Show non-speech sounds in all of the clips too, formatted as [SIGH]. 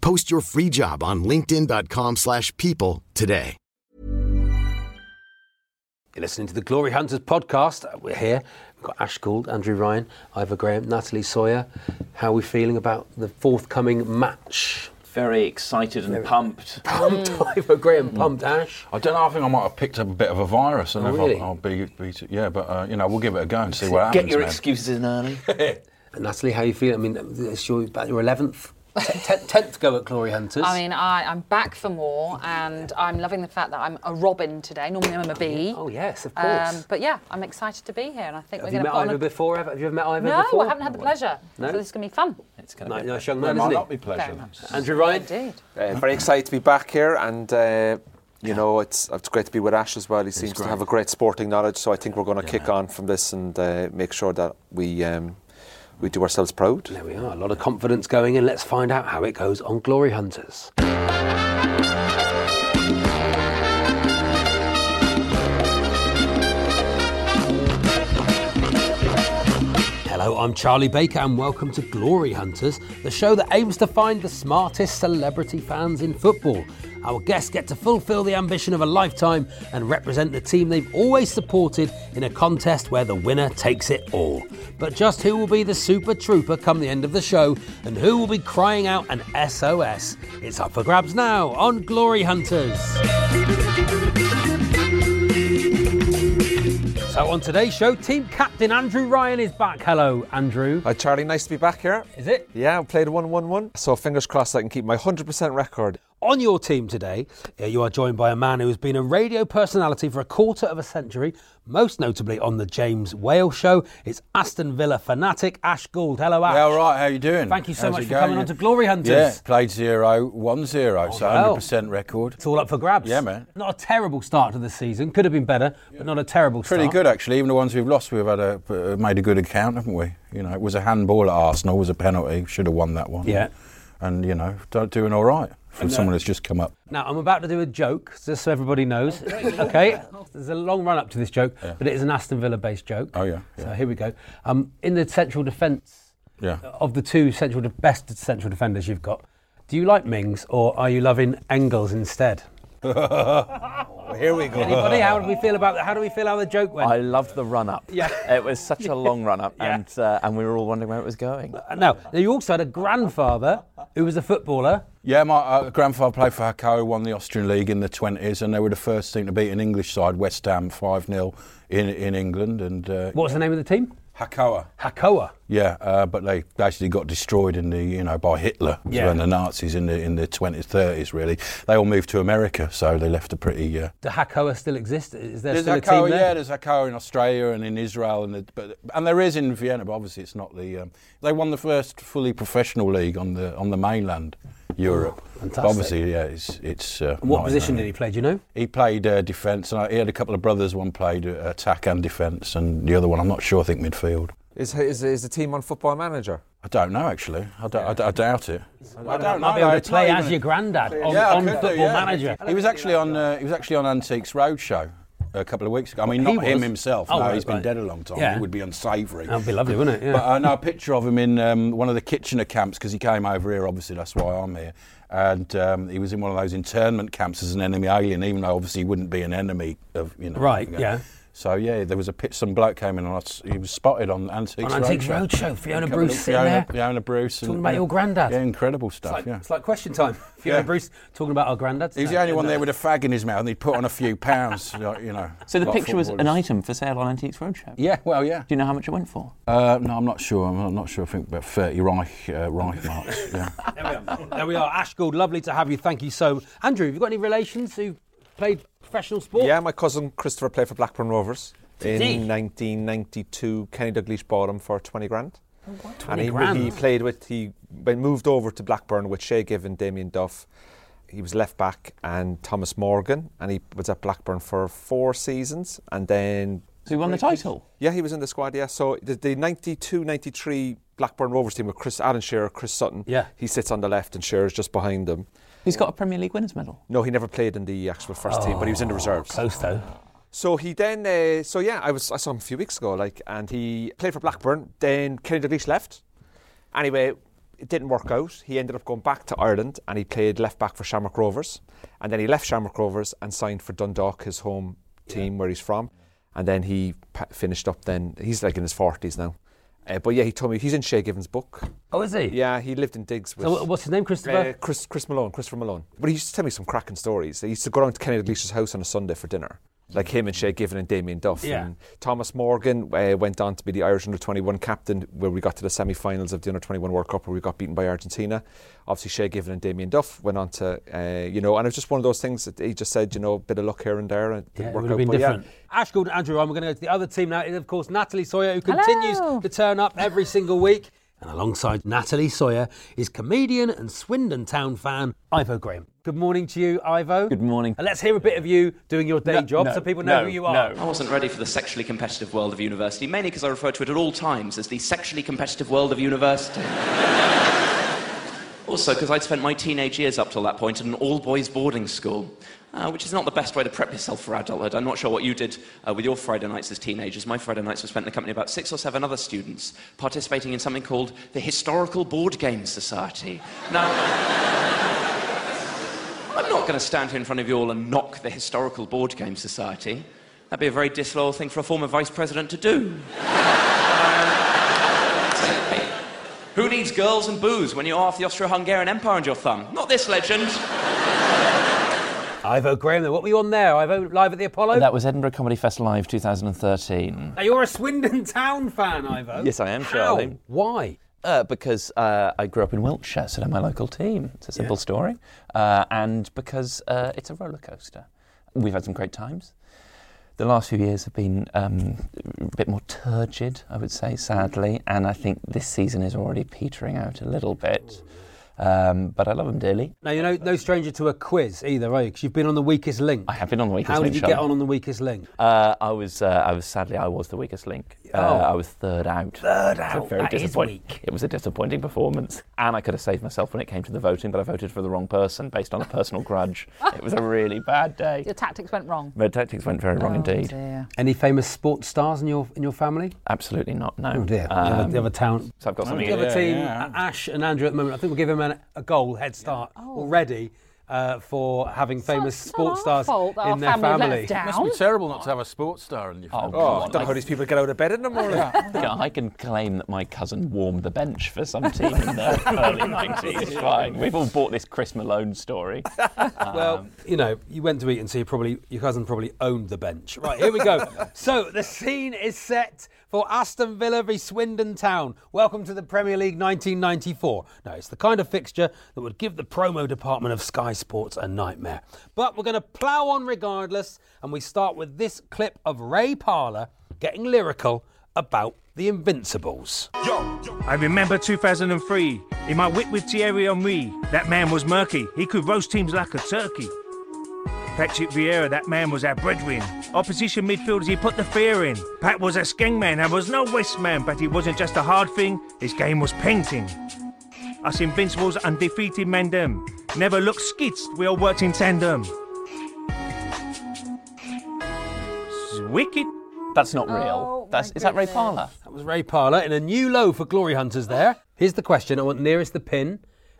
Post your free job on linkedin.com/people slash people today. You're listening to the Glory Hunters podcast. We're here. We've got Ash Gould, Andrew Ryan, Ivo Graham, Natalie Sawyer. How are we feeling about the forthcoming match? Very excited and pumped. Pumped, Ivo Graham, pumped Ash. I don't know. I think I might have picked up a bit of a virus. I don't Oh, if really? I'll, I'll be, be yeah, but uh, you know, we'll give it a go and see what happens. Get your man. excuses in early. [LAUGHS] Natalie, how you feeling? I mean, it's your, about your 11th, 10th go at Glory Hunters. I mean, I, I'm back for more, and I'm loving the fact that I'm a robin today. Normally, I'm a bee. oh, yes, of course. Um, but yeah, I'm excited to be here, and I think have we're going met to put on Ivo a... before? Have have you ever met Ivo No, before? I haven't had the pleasure. No? So this is going to be fun. It's going to Ni- be. Nice young It man, might isn't not be pleasure. Very much. Andrew Ryan? Indeed. Uh, very excited to be back here, and uh, you know it's it's great to be with Ash as well. He seems to have a great sporting knowledge, so I think we're going to kick on from this and uh, make sure that we um, we do ourselves proud. There we are. A lot of confidence going in. Let's find out how it goes on Glory Hunters. Hello, I'm Charlie Baker, and welcome to Glory Hunters, the show that aims to find the smartest celebrity fans in football. Our guests get to fulfill the ambition of a lifetime and represent the team they've always supported in a contest where the winner takes it all. But just who will be the super trooper come the end of the show, and who will be crying out an SOS? It's up for grabs now on Glory Hunters. So on today's show, team captain Andrew Ryan is back. Hello, Andrew. Hi Charlie, nice to be back here. Is it? Yeah, I played one one one, so fingers crossed I can keep my hundred percent record. On your team today, you are joined by a man who has been a radio personality for a quarter of a century, most notably on the James Whale Show. It's Aston Villa fanatic Ash Gould. Hello, Ash. Yeah, all right. How you doing? Thank you so How's much for going? coming on to Glory Hunters. Yeah, played 0-1-0, so wow. 100% record. It's all up for grabs. Yeah, man. Not a terrible start to the season. Could have been better, but not a terrible start. Pretty start. good actually. Even the ones we've lost, we've had a uh, made a good account, haven't we? You know, it was a handball at Arsenal, it was a penalty. Should have won that one. Yeah. And you know, do- doing all right for And, uh, someone that's just come up. Now, I'm about to do a joke, just so everybody knows. [LAUGHS] okay? There's a long run up to this joke, but it is an Aston Villa based joke. Oh, yeah, So here we go. Um, in the central defence, Yeah. of the two central de- best central defenders you've got, do you like Mings or are you loving Engels instead? [LAUGHS] Here we go. Anybody? How do we feel about that? How do we feel how the joke went? I loved the run up. Yeah. It was such a long run up, [LAUGHS] Yeah. and uh, and we were all wondering where it was going. Now, you also had a grandfather who was a footballer. Yeah, my uh, grandfather played for Hakoah, won the Austrian League in the 20s, and they were the first team to beat an English side, West Ham, 5 0 in, in England. And uh, What was the name of the team? Hakoah. Hakoah. Yeah, uh, but they basically got destroyed in the you know by Hitler Yeah. and the Nazis in the in the 20s, 30s. Really, they all moved to America, so they left a pretty. Uh, Do Hakoah still exist? Is there there's still a Hakoah, team there? yeah, there's Hakoah in Australia and in Israel, and the, but and there is in Vienna, but obviously it's not the. Um, they won the first fully professional league on the on the mainland, Europe. But fantastic. obviously, yeah, it's it's. Uh, what position did he play? Do you know? He played uh, defence, and I, he had a couple of brothers. One played uh, attack and defence, and the other one, I'm not sure. I think midfield. Is, is is the team on Football Manager? I don't know actually. I, don't, I, d- I doubt it. I don't know. Might be able to It's play as your granddad on, Yeah, on could do, Football yeah. Manager. He was actually on. Uh, he was actually on Antiques Roadshow a couple of weeks ago. I mean, He not him himself. Oh, no, right, he's been right. dead a long time. Yeah. It would be unsavoury. That'd be lovely, wouldn't it? Yeah. But I know a picture of him in um, one of the Kitchener camps because he came over here. Obviously, that's why I'm here. And um, he was in one of those internment camps as an enemy alien, even though obviously he wouldn't be an enemy of you know. Right, you know. yeah. So yeah, there was a pit. Some bloke came in and I s he was spotted on Antiques On Antiques Roadshow. Roadshow, Fiona Covered Bruce in sitting Fiona, there. Fiona Bruce. Talking and, about yeah. your granddad. Yeah, incredible It's stuff. like, yeah. it's like question time. [LAUGHS] Fiona Yeah. Bruce talking about our granddads. He was the only one there with a fag in his mouth, and he'd put on a few pounds. [LAUGHS] like, you know. So the like picture was an item for sale on Antiques Roadshow. Yeah, well, yeah. Do you know how much it went for? Uh, no, I'm not sure. I'm not sure. I think about 30 Reich, uh, Reich marks. [LAUGHS] Yeah. There we are. There we are. Ash Gould, lovely to have you. Thank you so much. Andrew, have you got any relations who played professional sport? Yeah, my cousin Christopher played for Blackburn Rovers. Did he? In 1992, Kenny Dalglish bought him for 20 grand. Oh, and 20 he, grand? he played with, he moved over to Blackburn with Shay Given, Damien Duff. He was left back and Thomas Morgan, and he was at Blackburn for four seasons. And then, So he won the title. yeah, he was in the squad, yeah. So the, the 92 93 Blackburn Rovers team with Chris Alan Shearer, Chris Sutton. Yeah. He sits on the left, and Shearer's just behind him. He's got a Premier League winners medal. No, he never played in the actual first team, but he was in the reserves. Close though. So he then, uh, so yeah, I was I saw him a few weeks ago, like, and he played for Blackburn. Then Kenny Dalglish left. Anyway, it didn't work out. He ended up going back to Ireland, and he played left back for Shamrock Rovers. And then he left Shamrock Rovers and signed for Dundalk, his home team where he's from. And then he pa- finished up. Then he's like in his forties now. Uh, but yeah, he told me he's in Shay Given's book. Oh, is he? Yeah, he lived in Diggs with. So what's his name, Christopher? Uh, Chris, Chris Malone, Christopher Malone. But he used to tell me some cracking stories. He used to go down to Kenny Dalglish's house on a Sunday for dinner. Like him and Shay Given and Damien Duff. Yeah. And Thomas Morgan uh, went on to be the Irish under 21 captain, where we got to the semi finals of the under 21 World Cup, where we got beaten by Argentina. Obviously, Shay Given and Damien Duff went on to, uh, you know, and it was just one of those things that he just said, you know, a bit of luck here and there. And it Yeah, didn't it work would have out. been But yeah, different. Ash Gould and Andrew, I'm going to go to the other team now. It is, of course, Natalie Sawyer, who continues Hello. to turn up every single week. And alongside Natalie Sawyer is comedian and Swindon Town fan, Ivo Graham. Good morning to you, Ivo. Good morning. And let's hear a bit of you doing your day No, job no, so people know no, who you are. no. I wasn't ready for the sexually competitive world of university, mainly because I refer to it at all times as the sexually competitive world of university. [LAUGHS] also, because I'd spent my teenage years up till that point at an all boys boarding school, uh, which is not the best way to prep yourself for adulthood. I'm not sure what you did uh, with your Friday nights as teenagers. My Friday nights were spent in the company of about six or seven other students participating in something called the Historical Board Game Society. Now, I'm not going to stand here in front of you all and knock the Historical Board Game Society. That'd be a very disloyal thing for a former vice president to do. [LAUGHS] Um, who needs girls and booze when you are half the Austro-Hungarian Empire under your thumb? Not this legend. Ivo Graham, then. what were you on there? Ivo, live at the Apollo? That was Edinburgh Comedy Fest Live 2013. Now, you're a Swindon Town fan, Ivo. Yes, I am, Charlie. How? Charlie. Why? Uh, because uh, I grew up in Wiltshire, so they're my local team. It's a simple story. Uh, and because uh, it's a roller coaster. We've had some great times. The last few years have been um, a bit more turgid, I would say, sadly. And I think this season is already petering out a little bit. Um, but I love them dearly. Now, you're no, no stranger to a quiz either, are you? Because you've been on the weakest link. I have been on the weakest How link. How did you get on on the weakest link? Uh, I was, uh, I was sadly, I was the weakest link. Uh, Oh. I was third out. Third It was a out. very That is disappointing. weak. It was a disappointing performance, and I could have saved myself when it came to the voting, but I voted for the wrong person based on a personal grudge. [LAUGHS] It was a really bad day. Your tactics went wrong. My tactics went very wrong Oh, indeed. dear. Any famous sports stars in your in your family? Absolutely not. No. Oh dear. the, Um, other, the other town. so I've got something. The other Yeah, team, yeah. Ash and Andrew at the moment. I think we'll give them an, a goal head start already uh, for having famous It's not sports our stars fault that in our their family family. left down. Must be terrible not to have a sports star in your Oh, family. come Oh, on. I don't know how these people get out of bed in the morning. [LAUGHS] Yeah, I can claim that my cousin warmed the bench for some team in the [LAUGHS] early 90s. It's fine. We've all bought this Chris Malone story. [LAUGHS] Well, you know, you went to Eton, so you probably your cousin probably owned the bench. Right, here we go. so the scene is set for Aston Villa v Swindon Town. Welcome to the Premier League 1994. Now, it's the kind of fixture that would give the promo department of Sky Sports a nightmare. But we're going to plough on regardless, and we start with this clip of Ray Parlour getting lyrical about the Invincibles. I remember 2003. In my whip with Thierry Henry, that man was murky. He could roast teams like a turkey. Patrick Vieira, that man was our breadwin. Opposition midfielders, he put the fear in. Pat was a skeng man, and was no West man, but he wasn't just a hard thing, his game was painting. Us Invincibles, undefeated man them. Never looked skits, we all worked in tandem. It's wicked. That's not real. Oh, That's, my is that Ray goodness. Parlour? That was Ray Parlour in a new low for Glory Hunters there. Here's the question. I want nearest the pin.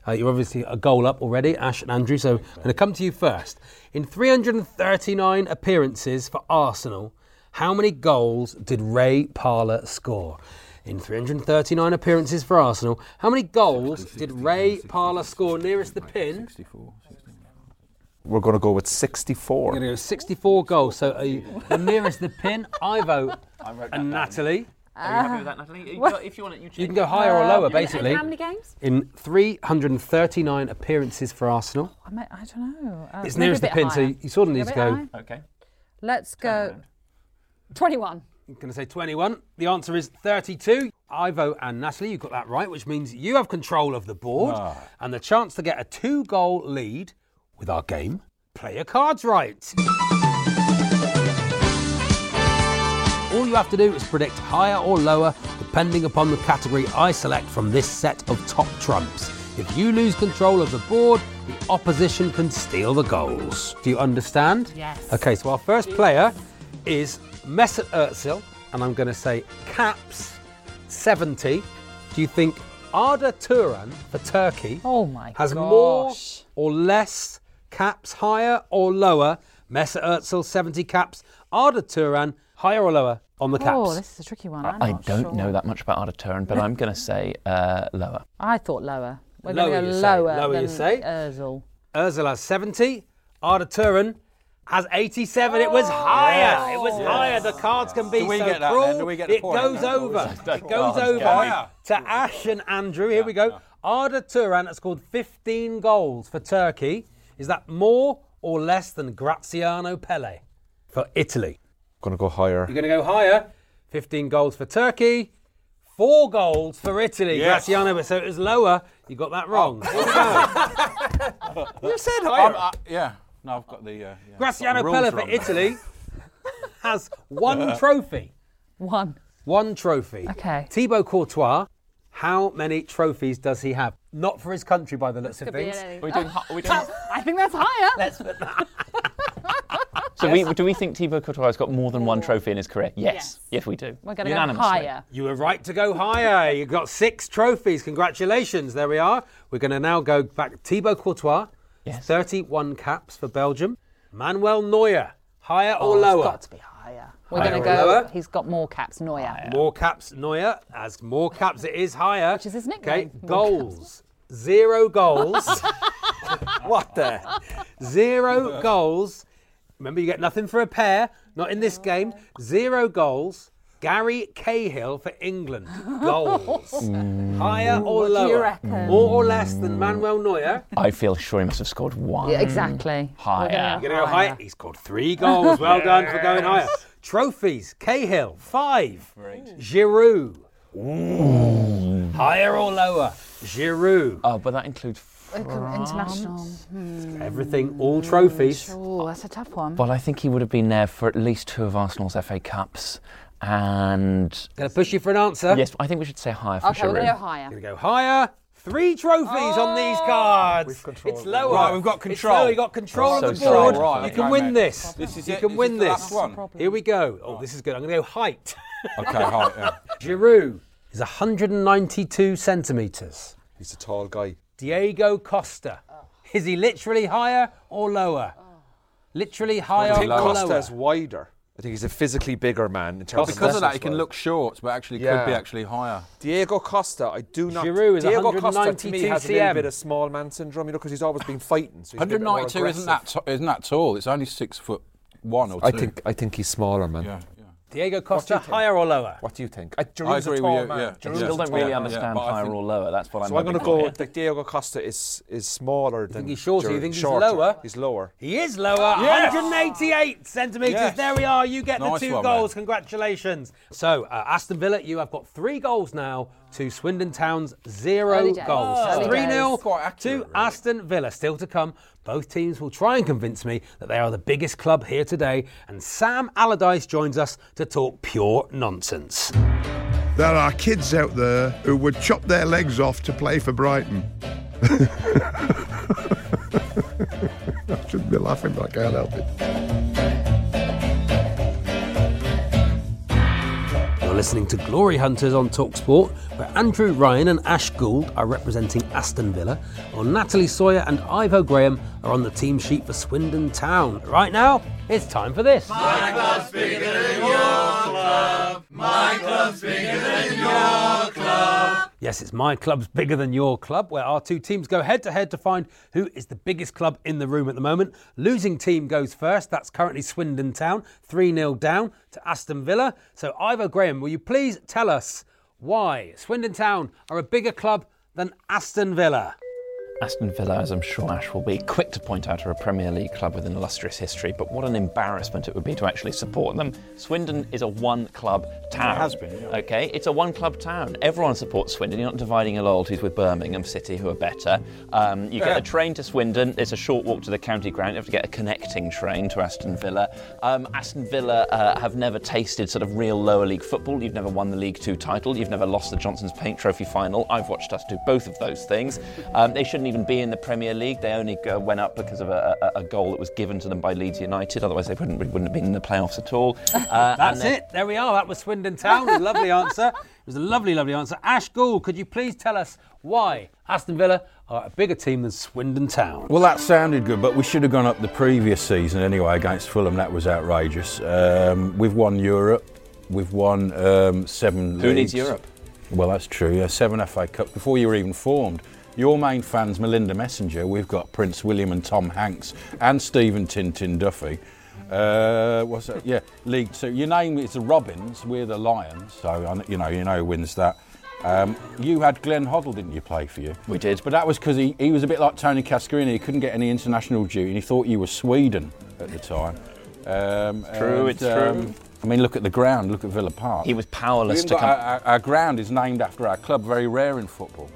Uh, you're obviously a goal up already, Ash and Andrew, so I'm going to come to you first. In 339 appearances for Arsenal, How many goals did Ray Parlour score? In 339 appearances for Arsenal, how many goals did Ray Parlour score nearest the pin? 64, 64. We're going to go with 64. We're going to go 64 goals. So are you, the nearest the pin, [LAUGHS] I vote, and Natalie. Are you happy ah. with that, Natalie? You got- if you want it, you, You can go higher or uh, lower, basically. How many games? In 339 appearances for Arsenal, I, might, I don't know. Uh, it's maybe nearest the bit pin, so you sort of need to go. higher. Okay. Let's go. 21. I'm going to say 21. The answer is 32. I vote and Natalie, you got that right, which means you have control of the board ah. and the chance to get a two goal lead with our game. Play your cards right. All you have to do is predict higher or lower depending upon the category I select from this set of top trumps. If you lose control of the board, the opposition can steal the goals. Do you understand? Yes. Okay, so our first player is Mesut Özil, and I'm going to say caps 70. Do you think Arda Turan for Turkey Oh my has more or less caps, higher or lower? Mesut Özil 70 caps, Arda Turan higher or lower on the caps? Oh, this is a tricky one. I'm I not don't sure. know that much about Arda Turan, but I'm going to say uh, lower. I thought lower. We're Lower, going to you go say. lower Lower, you say. Özil. Özil has 70. Arda Turan has 87. it was higher. It was higher. The cards can be Do we so get that cruel. then? Do we get a it point? goes No, over. no, It goes no. over Yeah. to Ash and Andrew. Here we go. Arda Turan has scored 15 goals for Turkey. Is that more or less than Graziano Pellè for Italy? Going to go higher. You're going to go higher. 15 goals for Turkey. Four goals for Italy. Yes. Graziano, so it was lower. You got that wrong. Here we go. You said Um, uh, yeah. No, I've got the. Uh, yeah, Graziano got the Pelle for. Italy [LAUGHS] has one trophy. One. One trophy. Okay. Thibaut Courtois, how many trophies does he have? Not for his country by the looks of things. anything. Are we doing, hi- are we [LAUGHS] doing, I think that's higher. Let's put that. So we, do we think Thibaut Courtois has got more than one trophy in his career? Yes. Yes. Yes, we do. We're going to go Unanimously. higher. You were right to go higher. You've got six trophies. Congratulations. There we are. We're going to now go back. Thibaut Courtois, Yes. 31 caps for Belgium. Manuel Neuer, higher or Oh, it's lower? got to be higher. We're Higher going to or go. lower? He's got more caps. Neuer. More caps, Neuer. As more caps, it is higher. Which is his Okay, nickname, more goals. Zero goals. [LAUGHS] What the? Zero [LAUGHS] goals. Remember, you get nothing for a pair. Not in this game. Zero goals. Gary Cahill for England. [LAUGHS] Goals. Mm. Higher or What do you lower? reckon? More or less than Manuel Neuer? I feel sure he must have scored one. Yeah, exactly. Higher. We're You're going to go higher. He's scored three goals. Well done for going higher. Trophies. Cahill, five. Giroud. Higher or lower? Giroud. Oh, but that includes. International. Hmm. Everything, all trophies. Oh, that's a tough one. Well, I think he would have been there for at least two of Arsenal's FA Cups. And Going to push you for an answer? yes, I think we should say higher for Okay, we're going to go higher. Going to go higher. Three trophies on these oh. cards. It's lower. Right, we've got It's control. lower. You've got control So of the sorry. board. Right, you okay, can win mate. this. This is you it. can This win is this. one. Here we go. Oh, this is good. I'm going to go height. [LAUGHS] Okay, hi. Yeah. [LAUGHS] Giroud is 192 centimetres. He's a tall guy. Diego Costa. Oh. Is he literally higher or lower? Oh. Literally higher I think or Costa lower? is wider. I think he's a physically bigger man in terms Because of that, he can look short, but actually Yeah. could be actually higher. Diego Costa, I do not. Giroud is Diego Costa to me 192 has a little bit of small man syndrome, you know, because he's always been fighting. So he's a bit more 192 isn't that aggressive. t- isn't that tall? It's only six foot one or two. I think I think he's smaller, man. Yeah, yeah. Diego Costa, higher or lower? What do you think? I, I Giroud's a agree tall with you. man. Yeah. Giroud's I a still don't really understand but I higher think- or lower. That's what I'm So I'm going to hoping go for. that Diego Costa is is smaller than. he's shorter? You Giroud. think he's Shorter. lower? He's lower. He is lower, 188 centimetres. Yes. There we are. You get Nice the two one, goals. man. Congratulations. So, uh, Aston Villa, you have got three goals now to Swindon Town's zero goals. Early 3 0 to. Aston Villa. Still to come. Both teams will try and convince me that they are the biggest club here today. And Sam Allardyce joins us to talk pure nonsense. There are kids out there who would chop their legs off to play for Brighton. I [LAUGHS] shouldn't be laughing, but I can't help it. You're listening to Glory Hunters on Talksport, where Andrew Ryan and Ash Gould are representing Aston Villa, while Natalie Sawyer and Ivo Graham are on the team sheet for Swindon Town. Right now, it's time for this. My club's bigger than your club. My club's bigger than your club. Yes, it's my club's bigger than your club, where our two teams go head to head to find who is the biggest club in the room at the moment. Losing team goes first. That's currently Swindon Town, 3 0 down to Aston Villa. So, Ivo Graham, will you please tell us why Swindon Town are a bigger club than Aston Villa? Aston Villa, as I'm sure Ash will be, quick to point out are a Premier League club with an illustrious history, but what an embarrassment it would be to actually support them. Swindon is a one club town. It has been, yeah. Okay, it's a one club town. Everyone supports Swindon. You're not dividing your loyalties with Birmingham City, who are better. Um, you get a train to Swindon, it's a short walk to the county ground. You have to get a connecting train to Aston Villa. Um, Aston Villa uh, have never tasted sort of real lower league football. You've never won the League Two title. You've never lost the Johnstone's Paint Trophy final. I've watched us do both of those things. Um, they shouldn't even be in the Premier League. They only uh, went up because of a, a, a, goal that was given to them by Leeds United. Otherwise, they wouldn't, wouldn't have been in the playoffs at all. [LAUGHS] Uh, That's it. There we are. That was Swindon Town. A lovely answer. It was a lovely, lovely answer. Ash Gould, could you please tell us why Aston Villa are a bigger team than Swindon Town? Well, that sounded good, but we should have gone up the previous season anyway against Fulham. That was outrageous. Um, we've won Europe. We've won um, seven. Who leagues. needs Europe? Well, that's true. Yeah, seven FA Cup before you were even formed. Your main fans, Melinda Messenger. We've got Prince William and Tom Hanks and Stephen Tintin Duffy. Uh, what's that? Yeah, League Two. Your name is the Robins. We're the Lions. So you know, you know who wins that. Um, you had Glenn Hoddle, didn't you, play for you? We did. But that was because he, he was a bit like Tony Cascarini. He couldn't get any international duty and he thought you were Sweden at the time. Um, True, and, it's true. I mean, look at the ground. Look at Villa Park. He was powerless to come. our, our, our ground is named after our club. Very rare in football.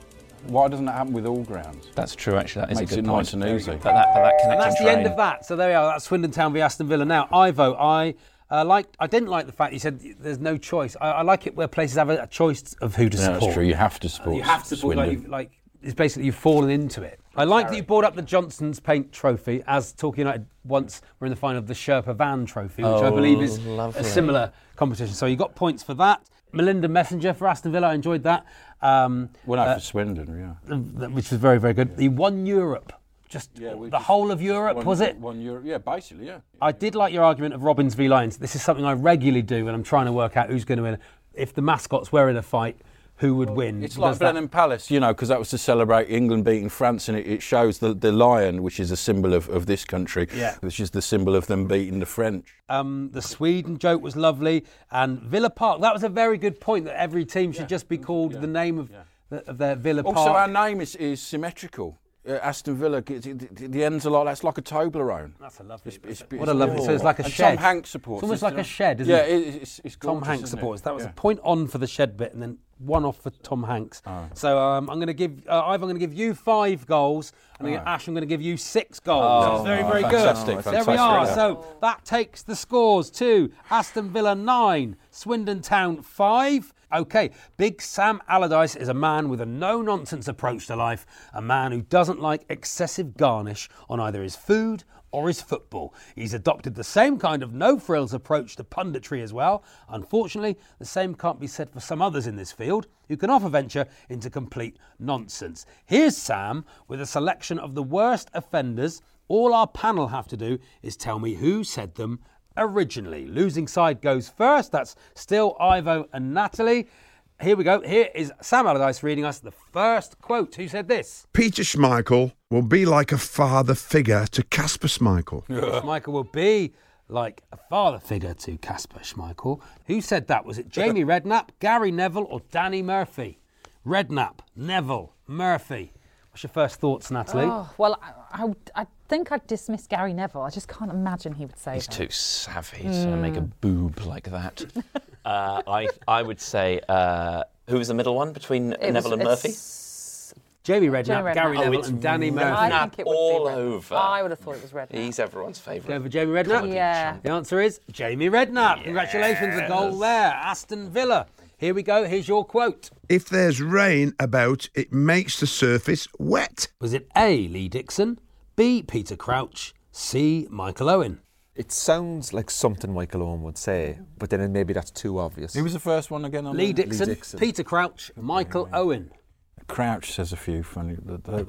Why doesn't that happen with all grounds? That's true, actually. That is Makes a good it point. nice and easy. But that, but that And connecting that's the train. end of that. So there we are. That's Swindon Town v Aston Villa. Now, Ivo, I uh, like. I didn't like the fact you said there's no choice. I, I like it where places have a, a choice of who to Yeah, support. that's true. You have to support. You have to support. Like, you- like it's basically you've fallen into it. I like that you brought up the Johnstone's Paint Trophy as Torquay United once were in the final of the Sherpa Van Trophy, which I Oh, believe is lovely. a similar competition. So you got points for that. Melinda Messenger for Aston Villa, I enjoyed that. Um, well, uh, for Swindon, yeah. which was very, very good. He won Europe, just Yeah, the just- whole of Europe, was it? One Europe, yeah, basically, yeah. I did like your argument of Robins v Lions. This is something I regularly do when I'm trying to work out who's going to win. If the mascots were in a fight, who would win? It's like Does that- Palace, you know, because that was to celebrate England beating France, and it, it shows the, the lion, which is a symbol of, of this country, Yeah. which is the symbol of them beating the French. Um, the Sweden joke was lovely, and Villa Park. That was a very good point. That every team should just be called the name of, the, of their Villa Also, Park. Also, our name is, is symmetrical. Uh, Aston Villa, the, the, the ends are like that's like a Toblerone. That's a lovely. It's, it's, what a lovely. So it's like a and shed. Tom Hanks supports. It's almost it, like a shed, isn't yeah, it? it's, it's Tom Hanks isn't it? supports. That was Yeah. a point on for the shed bit, and then one off for Tom Hanks. Oh. So um, I'm going to give uh, Ivan. I'm going to give you five goals, and Oh. Ash. I'm going to give you six goals. Oh, That's very, oh, very fantastic, good. There we are. Yeah. So that takes the scores to Aston Villa nine, Swindon Town five. Okay, Big Sam Allardyce is a man with a no nonsense approach to life, a man who doesn't like excessive garnish on either his food or his football. He's adopted the same kind of no frills approach to punditry as well. Unfortunately, the same can't be said for some others in this field who can often venture into complete nonsense. Here's Sam with a selection of the worst offenders. All our panel have to do is tell me who said them originally. Losing side goes first. That's still Ivo and Natalie. Here we go. Here is Sam Allardyce reading us the first quote. Who said this? Peter Schmeichel will be like a father figure to Kasper Schmeichel. Schmeichel will be like a father figure to Kasper Schmeichel. Who said that? Was it Jamie [LAUGHS] Redknapp, Gary Neville, or Danny Murphy? Redknapp, Neville, Murphy. What's your first thoughts, Natalie? Oh, well, I, I, I think I'd dismiss Gary Neville. I just can't imagine he would say that. He's that. too savvy to make a boob like that. [LAUGHS] uh, I, I would say, uh, who was the middle one between It Neville was- and Murphy? it's- Jamie Redknapp, Jamie Gary Redknapp. Oh, Neville, it's and Danny Murphy. I think it would all be Redknapp. over. I would have thought it was Redknapp. He's everyone's Going favourite. for Jamie Redknapp? Yeah. The answer is Jamie Redknapp. Congratulations, a goal there. Aston Villa. Here we go. Here's your quote. If there's rain about, it makes the surface wet. Was it A. Lee Dixon, B. Peter Crouch, C. Michael Owen? It sounds like something Michael Owen would say, but then maybe that's too obvious. Who was the first one again? On Lee the- Dixon, Dixon. Peter Crouch, Michael Owen. Crouch says a few funny.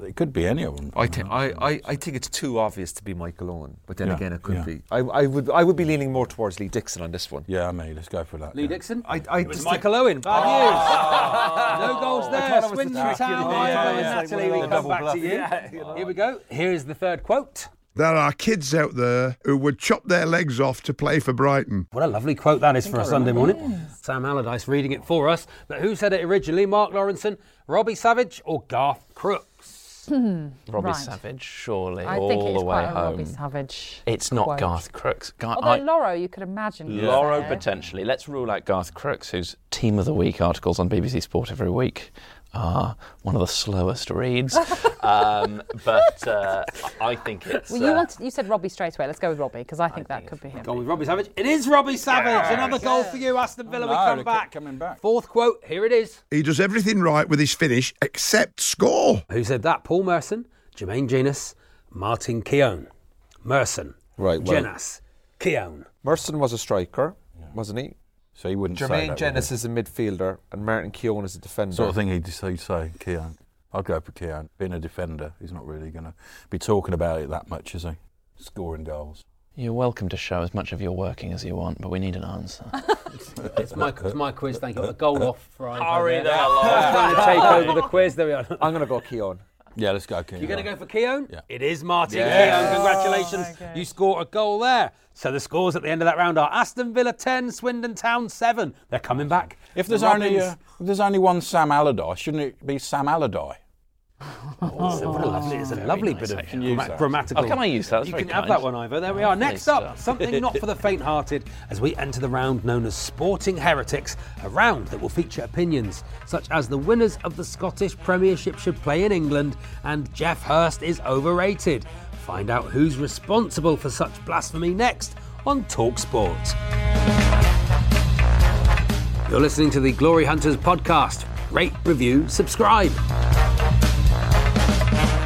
It could be any of them. I think I, I, I think it's too obvious to be Michael Owen, but then Yeah, again it could yeah. be. I, I would I would be leaning more towards Lee Dixon on this one. Yeah, me. Let's go for that. Lee yeah. Dixon. I, I It was just Michael Owen. Bad news. Oh. [LAUGHS] no goals there. thought it the Swindon Town. you know, Ivo yeah, and. Natalie, we come back bluff. to you. Yeah, you know. Here we go. Here's the third quote. There are kids out there who would chop their legs off to play for Brighton. What a lovely quote that is for a Sunday morning. Sam Allardyce reading it for us. But who said it originally? Mark Lawrenson, Robbie Savage, or Garth Crooks? [LAUGHS] Robbie Right. Savage, surely, I all think it's the way quite a home. Robbie Savage. It's not quote. Garth Crooks. Gar- Although I- Lawro, you could imagine. was Lawro potentially. Let's rule out Garth Crooks, whose Team of the Week articles on BBC Sport every week are one of the slowest reads. [LAUGHS] um, but uh, I think it's. Well, you uh, want you said Robbie straight away. Let's go with Robbie because I think that could be him. Gone with Robbie Savage. It is Robbie Savage. Another goal for you, Aston Villa. we No, come back. coming back. Fourth quote. Here it is. He does everything right with his finish except score. Who said that? Paul Merson, Jermaine Jenas, Martin Keown. Merson, Right, well- Jenas, Keown. Merson was a striker, wasn't he? So he wouldn't say Jermaine that, Jenas would is a midfielder, and Martin Keown is a defender. Sort of thing he'd, he'd say, Keown. I'd go for Keown. Being a defender, he's not really going to be talking about it that much, is he? Scoring goals. You're welcome to show as much of your working as you want, but we need an answer. [LAUGHS] It's my, it's my quiz. Thank you. A goal off for Ivo Hurry there. the hell [LAUGHS] on. Trying to take over the quiz. There we are. I'm going to go Keown. Yeah, let's go Keown. You're going to go for Keown? Yeah. It is Martin Yes. Keown. Congratulations. You score a goal there. So the scores at the end of that round are Aston Villa 10, Swindon Town 7. They're coming back. If there's The only uh, if there's only one Sam Allardyce, shouldn't it be Sam Allardyce? Oh, it's a, what a lovely, it's a lovely bit of Can use gramma- that. grammatical. Oh, can I use that? That's you can have that one, Ivo. There we are. Next up, something not for the faint-hearted as we enter the round known as Sporting Heretics, a round that will feature opinions such as the winners of the Scottish Premiership should play in England and Geoff Hurst is overrated. Find out who's responsible for such blasphemy next on Talk Sport. You're listening to the Glory Hunters podcast. Rate, review, subscribe.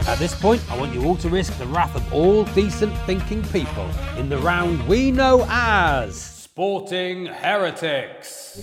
At this point, I want you all to risk the wrath of all decent thinking people in the round we know as Sporting Heretics.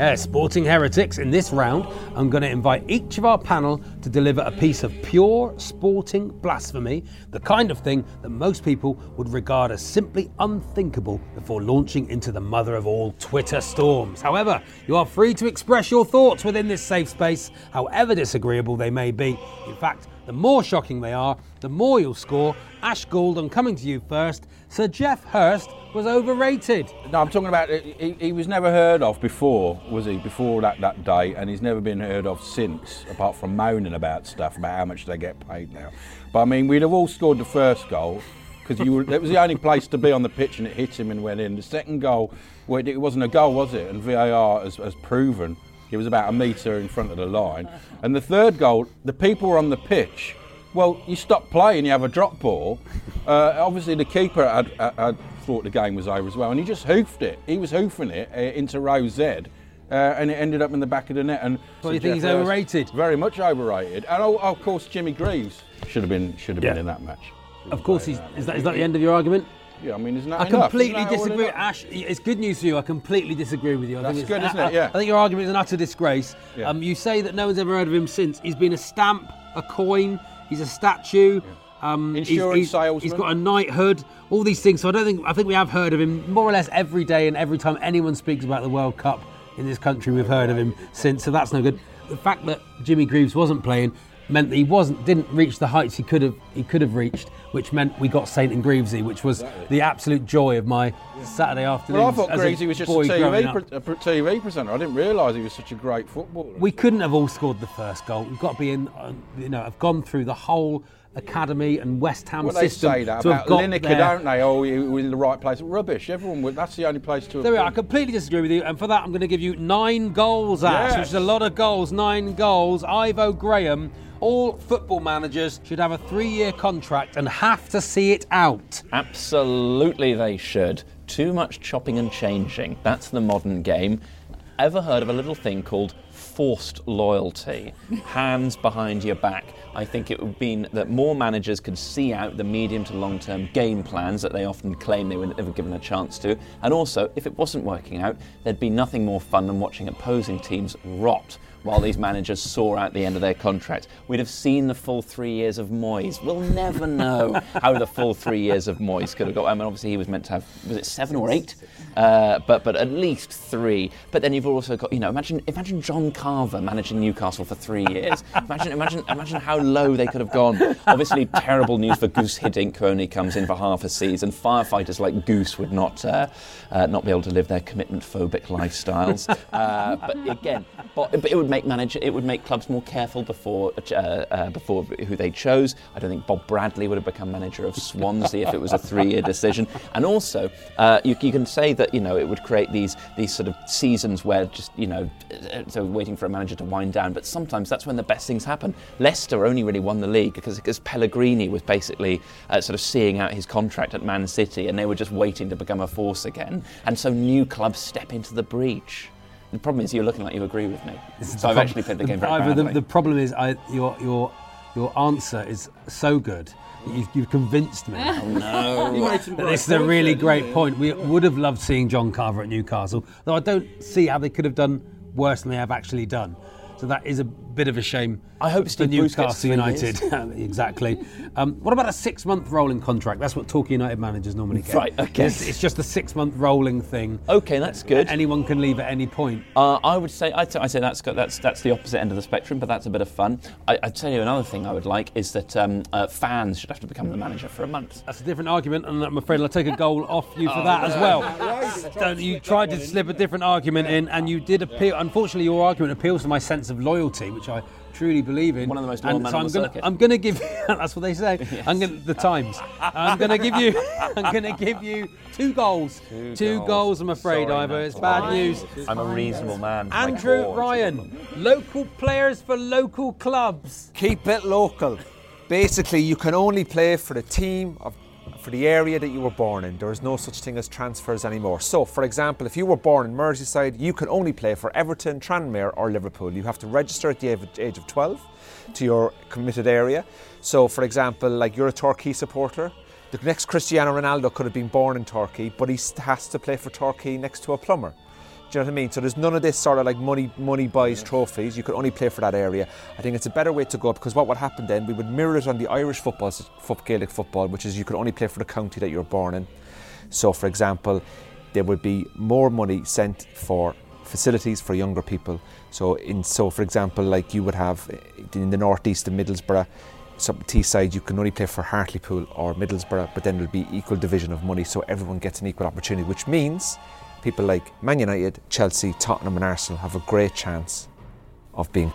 Yeah, Sporting Heretics. In this round, I'm going to invite each of our panel to deliver a piece of pure sporting blasphemy, the kind of thing that most people would regard as simply unthinkable before launching into the mother of all Twitter storms. However, you are free to express your thoughts within this safe space, however disagreeable they may be. In fact, the more shocking they are, the more you'll score. Ash Gould, I'm coming to you first. Sir Geoff Hurst was overrated. No, I'm talking about he, he was never heard of before, was he? Before that, that day, and he's never been heard of since, apart from moaning about stuff about how much they get paid now. But I mean, we'd have all scored the first goal because you were, it was the only place to be on the pitch, and it hit him and went in. The second goal, well, it wasn't a goal, was it? And VAR has, has proven it was about a metre in front of the line. And the third goal, the people were on the pitch. Well, you stop playing, you have a drop ball. Uh, obviously, the keeper had, had, had thought the game was over as well, and he just hoofed it. He was hoofing it uh, into row Z, uh, and it ended up in the back of the net. And So you Sir think he's overrated? Very much overrated. And oh, of course, Jimmy Greaves should have been should have Yeah. been in that match. Of course, he's, is, that, is that the end of your argument? Yeah, I mean, isn't that I enough? completely that disagree. Ash, it's good news for you. I completely disagree with you. I That's think good, isn't it? Yeah. I think your argument is an utter disgrace. Yeah. Um, you say that no one's ever heard of him since. He's been a stamp, a coin, he's a statue. Um, he's- Insurance he's, salesman. He's got a knighthood, all these things. So I don't think I think we have heard of him more or less every day, and every time anyone speaks about the World Cup in this country, we've heard of him since. So that's no good. The fact that Jimmy Greaves wasn't playing meant that he wasn't didn't reach the heights he could have he could have reached, which meant we got Saint and Greavesy, which was the absolute joy of my Saturday afternoon. Well, I thought Greavesy was just a TV, pre- a TV presenter. I didn't realise he was such a great footballer. We couldn't have all scored the first goal. We've got to be in, uh, you know, have gone through the whole academy and West Ham Well, they system say that about Lineker, there. don't they? Oh, you were in the right place. Rubbish. Everyone would. That's the only place to. have There we are. I completely disagree with you, and for that, I'm going to give you nine goals, Ash, Yes. which is a lot of goals. Nine goals. Ivo Graham. All football managers should have a three-year contract and have to see it out. Absolutely, they should. Too much chopping and changing. That's the modern game. Ever heard of a little thing called forced loyalty? Hands behind your back. I think it would mean that more managers could see out the medium to long term game plans that they often claim they were never given a chance to. And also, if it wasn't working out, there'd be nothing more fun than watching opposing teams rot while these managers saw out the end of their contract. We'd have seen the full three years of Moyes. We'll never know how the full three years of Moyes could have got. I mean, obviously he was meant to have was it seven or eight, uh, but but at least three. But then you've also got you know imagine imagine John Carver managing Newcastle for three years. Imagine imagine imagine how low they could have gone. Obviously terrible news for Guus Hiddink who only comes in for half a season. Firefighters like Guus would not uh, uh, not be able to live their commitment phobic lifestyles. Uh, but again, but, but it would make manager it would make clubs more careful before uh, uh, before who they chose. I don't think Bob Bradley would have become manager of Swansea if it was a three-year decision. And also, uh, you, you can say that you know it would create these these sort of seasons where just you know uh, so waiting for a manager to wind down. But sometimes that's when the best things happen. Leicester only really won the league because because Pellegrini was basically uh, sort of seeing out his contract at Man City, and they were just waiting to become a force again. And so new clubs step into the breach. The problem is you're looking like you agree with me. So I've actually played the game very Ivo, the, the problem is I, your your your answer is so good. You've, you've convinced me. Oh, no. [LAUGHS] You made some That great this is a really great point. We would have loved seeing John Carver at Newcastle, though I don't see how they could have done worse than they have actually done. So that is a bit of a shame. I hope for Steve Bruce gets Newcastle United. [LAUGHS] [LAUGHS] exactly. Um, what about a six-month rolling contract? That's what Torquay United managers normally get. Right, okay. It's, it's just a six-month rolling thing. Okay, that's good. Anyone can leave at any point. Uh, I would say I'd, say that's got, that's that's the opposite end of the spectrum, but that's a bit of fun. I, I'd tell you another thing I would like is that um, uh, fans should have to become the manager for a month. That's a different argument, and I'm afraid I'll take a goal off you for Oh, that as well. [LAUGHS] Don't, you tried to slip a different argument in, and you did appeal. Unfortunately, your argument appeals to my sense of loyalty, which I truly believe in. One of the most and loyal men so I'm the gonna, circuit. I'm going to give. [LAUGHS] that's what they say. [LAUGHS] I'm going to the Times. I'm going to give you. [LAUGHS] I'm going to give you two goals. Two, goals. goals. I'm afraid, Sorry, Ivo. It's bad Fine. news. I'm a reasonable man. Andrew oh, cause. Ryan, local players for local clubs. Keep it local. Basically, you can only play for the team of for the area that you were born in. There is no such thing as transfers anymore. So, for example, if you were born in Merseyside, you can only play for Everton, Tranmere, or Liverpool. You have to register at the age- of 12 to your committed area. So, for example, like you're a Torquay supporter. The next Cristiano Ronaldo could have been born in Turkey, but he has to play for Torquay next to a plumber. Do you know what I mean? So there's none of this sort of like money money buys trophies. You could only play for that area. I think it's a better way to go because what would happen then, we would mirror it on the Irish football, Gaelic football, which is you could only play for the county that you're born in. So, for example, there would be more money sent for facilities for younger people. So, in so for example, like you would have in the northeast of Middlesbrough, some Teesside, you can only play for Hartlepool or Middlesbrough, but then there'll be equal division of money, so everyone gets an equal opportunity, which means people like Man United, Chelsea, Tottenham, and Arsenal have a great chance of being.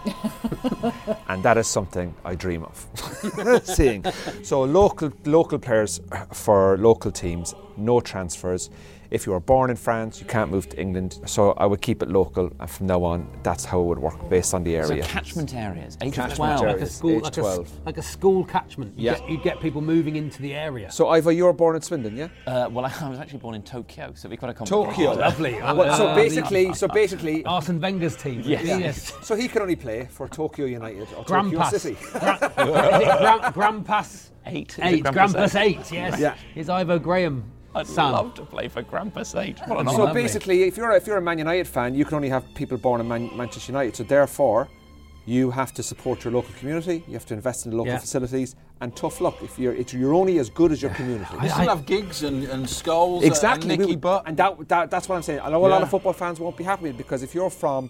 [LAUGHS] and that is something I dream of [LAUGHS] seeing. So local local players for local teams, no transfers. If you were born in France, you can't move to England. So I would keep it local, and from now on, that's how it would work based on the area. So catchment areas, age Catchment 12. areas. Like a school, age like 12. A, like a school catchment. You Yeah. get, you get people moving into the area. So Ivo, you were born in Swindon, yeah? Uh, well, [LAUGHS] I was actually born in Tokyo, so it'd be quite a complicated. Tokyo. Lovely. [LAUGHS] Well, so Uh, basically, so [LAUGHS] basically, Arsene Wenger's team. Yes. so he can only play for Tokyo United or Grampus. Tokyo City. Gra- is it Gram, Eight. Is it eight. Grampus Grampus eight. Yes. Yeah. Is Ivo Graham I'd son? love to play for Grampus 8. So lovely. basically, if you're if you're a Man United fan, you can only have people born in Man- Manchester United. So therefore, you have to support your local community. You have to invest in the local Yeah. facilities. And tough luck if you're if you're only as good as your community. We still have Giggs and, and Scholes exactly. and Nicky would- Butt. and that, that that's what I'm saying. I know a lot of football fans won't be happy with because if you're from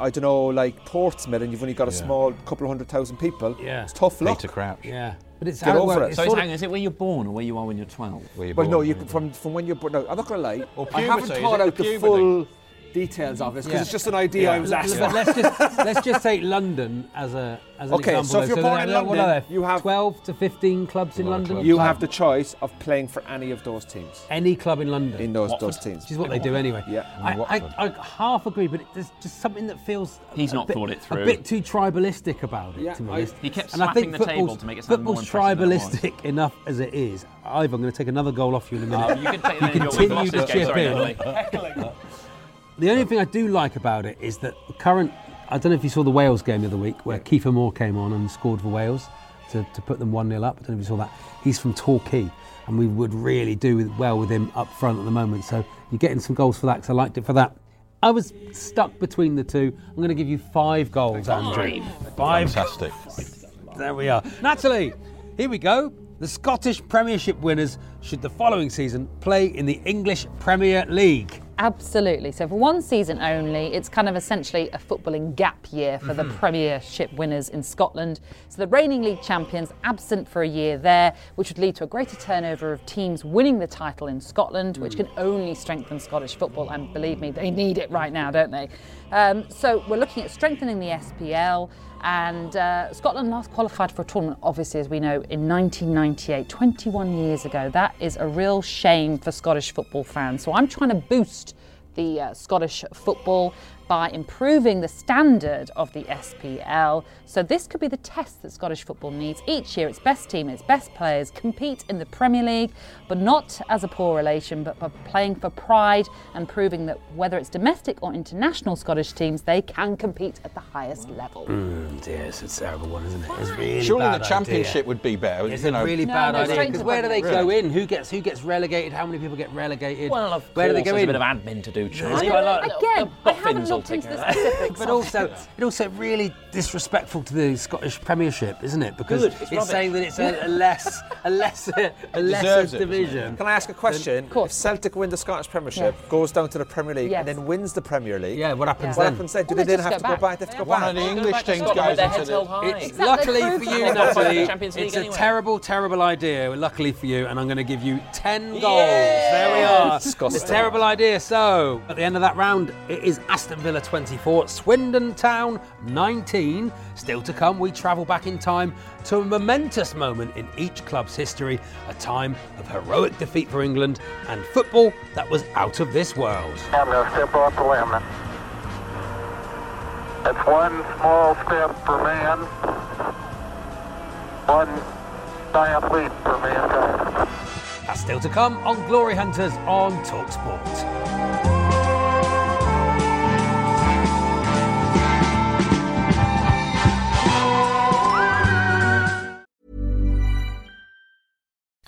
I don't know, like Portsmouth, and you've only got a Yeah. small couple of hundred thousand people. Yeah. it's tough luck. Peter Crouch. Yeah. But it's Get how over works. it. So it's hang on, is it where you're born or where you are when you're 12? Where you're Well, no, you from from when you're born. No, I'm not going to lie. Or I haven't puberty, thought out the puberty? full details of this because Yeah. it's just an idea I was But asking. let's just [LAUGHS] let's just take London as a as an Okay, example. so if you're born in London, you have- 12 to 15 clubs in London. clubs. You have the choice of playing for any of those teams any club in London. in those Watford. those teams. which is what they do anyway. Yeah. I, Watford. I, I half agree, but it, there's just something that feels He's a not bit, thought it through. A bit too tribalistic about it, Yeah, to be honest. He kept and I slapping think the football's, table to make it sound more football's impressive than it was. tribalistic enough as it is. Ivan, I'm going to take another goal off you in a minute. Oh, you can take You that in your continue to chip sorry, in. Natalie. The only thing I do like about it is that the current. I don't know if you saw the Wales game the other week where Kieffer Moore came on and scored for Wales to, to put them 1 0 up. I don't know if you saw that. He's from Torquay and we would really do with, well with him up front at the moment. So you're getting some goals for that because I liked it for that. I was stuck between the two. I'm going to give you five goals, Andrew. Five. Fantastic. There we are. Natalie, here we go. The Scottish Premiership winners should the following season play in the English Premier League. Absolutely. So for one season only, it's kind of essentially a footballing gap year for the Premiership winners in Scotland. So the reigning league champions absent for a year there, which would lead to a greater turnover of teams winning the title in Scotland, which can only strengthen Scottish football. And believe me, they need it right now, don't they? Um, so we're looking at strengthening the SPL. And uh, Scotland last qualified for a tournament, obviously, as we know, in 1998, 21 years ago. That is a real shame for Scottish football fans. So I'm trying to boost the uh, Scottish football by improving the standard of the SPL. So this could be the test that Scottish football needs. Each year, its best team, its best players compete in the Premier League, but not as a poor relation, but by playing for pride and proving that whether it's domestic or international Scottish teams, they can compete at the highest level. Mm, dear, it's a terrible one, isn't it? It's really Surely bad the championship idea. would be better. It's you a really No, bad no, idea straight because where do they Premier go in? Who gets who gets relegated? How many people get relegated? Well, of where do they go there's in? a bit of admin to do, Charlie. It's Yeah, quite like- Again, I haven't looked take into the care of that. specifics. But also, it. it also really disrespectful to the Scottish Premiership, isn't it? Because Good, it's, it's rubbish. saying that it's a, a less, a lesser, a lesser it, division. Can I ask a question? Of course. If Celtic win the Scottish Premiership, Yeah. goes down to the Premier League, Yes. and then wins the Premier League, Yeah, what happens what then? happens then? Do Well, they they then have to go go back. back? They have to go One back. of the English teams Scotland goes with into heads the. held high. It's Exactly, luckily for you, Natalie. It's a terrible, terrible idea. Luckily for you, and I'm going to give you ten goals. There we are. It's a terrible idea. So at the end of that round, it is Aston Villa 24, Swindon Town 19. Still to come, we travel back in time to a momentous moment in each club's history, a time of heroic defeat for England and football that was out of this world. I'm going to step off the limb. It's one small step for man, one giant leap for mankind. That's still to come on Glory Hunters on Talksport.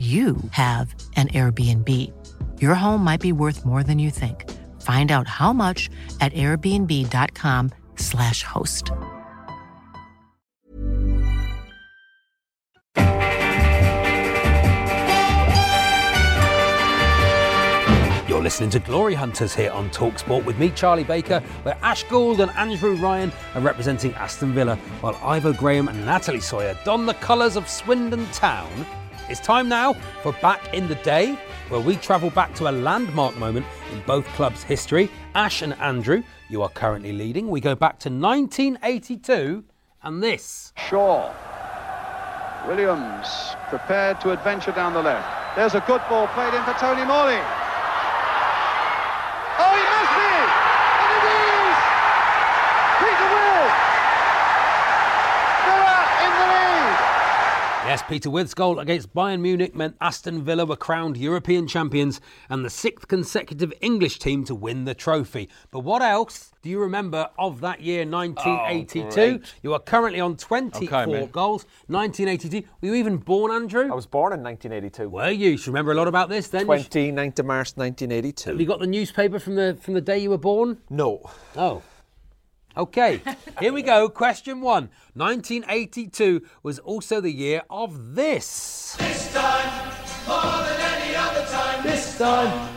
you have an Airbnb. Your home might be worth more than you think. Find out how much at airbnb.com/slash host. You're listening to Glory Hunters here on Talksport with me, Charlie Baker, where Ash Gould and Andrew Ryan are representing Aston Villa, while Ivo Graham and Natalie Sawyer don the colours of Swindon Town. It's time now for Back in the Day, where we travel back to a landmark moment in both clubs' history. Ash and Andrew, you are currently leading. We go back to 1982, and this. Shaw. Williams prepared to adventure down the left. There's a good ball played in for Tony Morley. Oh, he must be! And it is! Peter Withe! Villa in the lead! Yes, Peter Withe's goal against Bayern Munich meant Aston Villa were crowned European champions and the sixth consecutive English team to win the trophy. But what else do you remember of that year, 1982? Oh, you are currently on 24 Okay, goals. 1982. Were you even born, Andrew? I was born in 1982. Were you? You should remember a lot about this then. You 29th of March 1982. Have you got the newspaper from the from the day you were born? No. Oh. Okay, here we go. Question one. 1982 was also the year of this. This time, more than any other time. This time,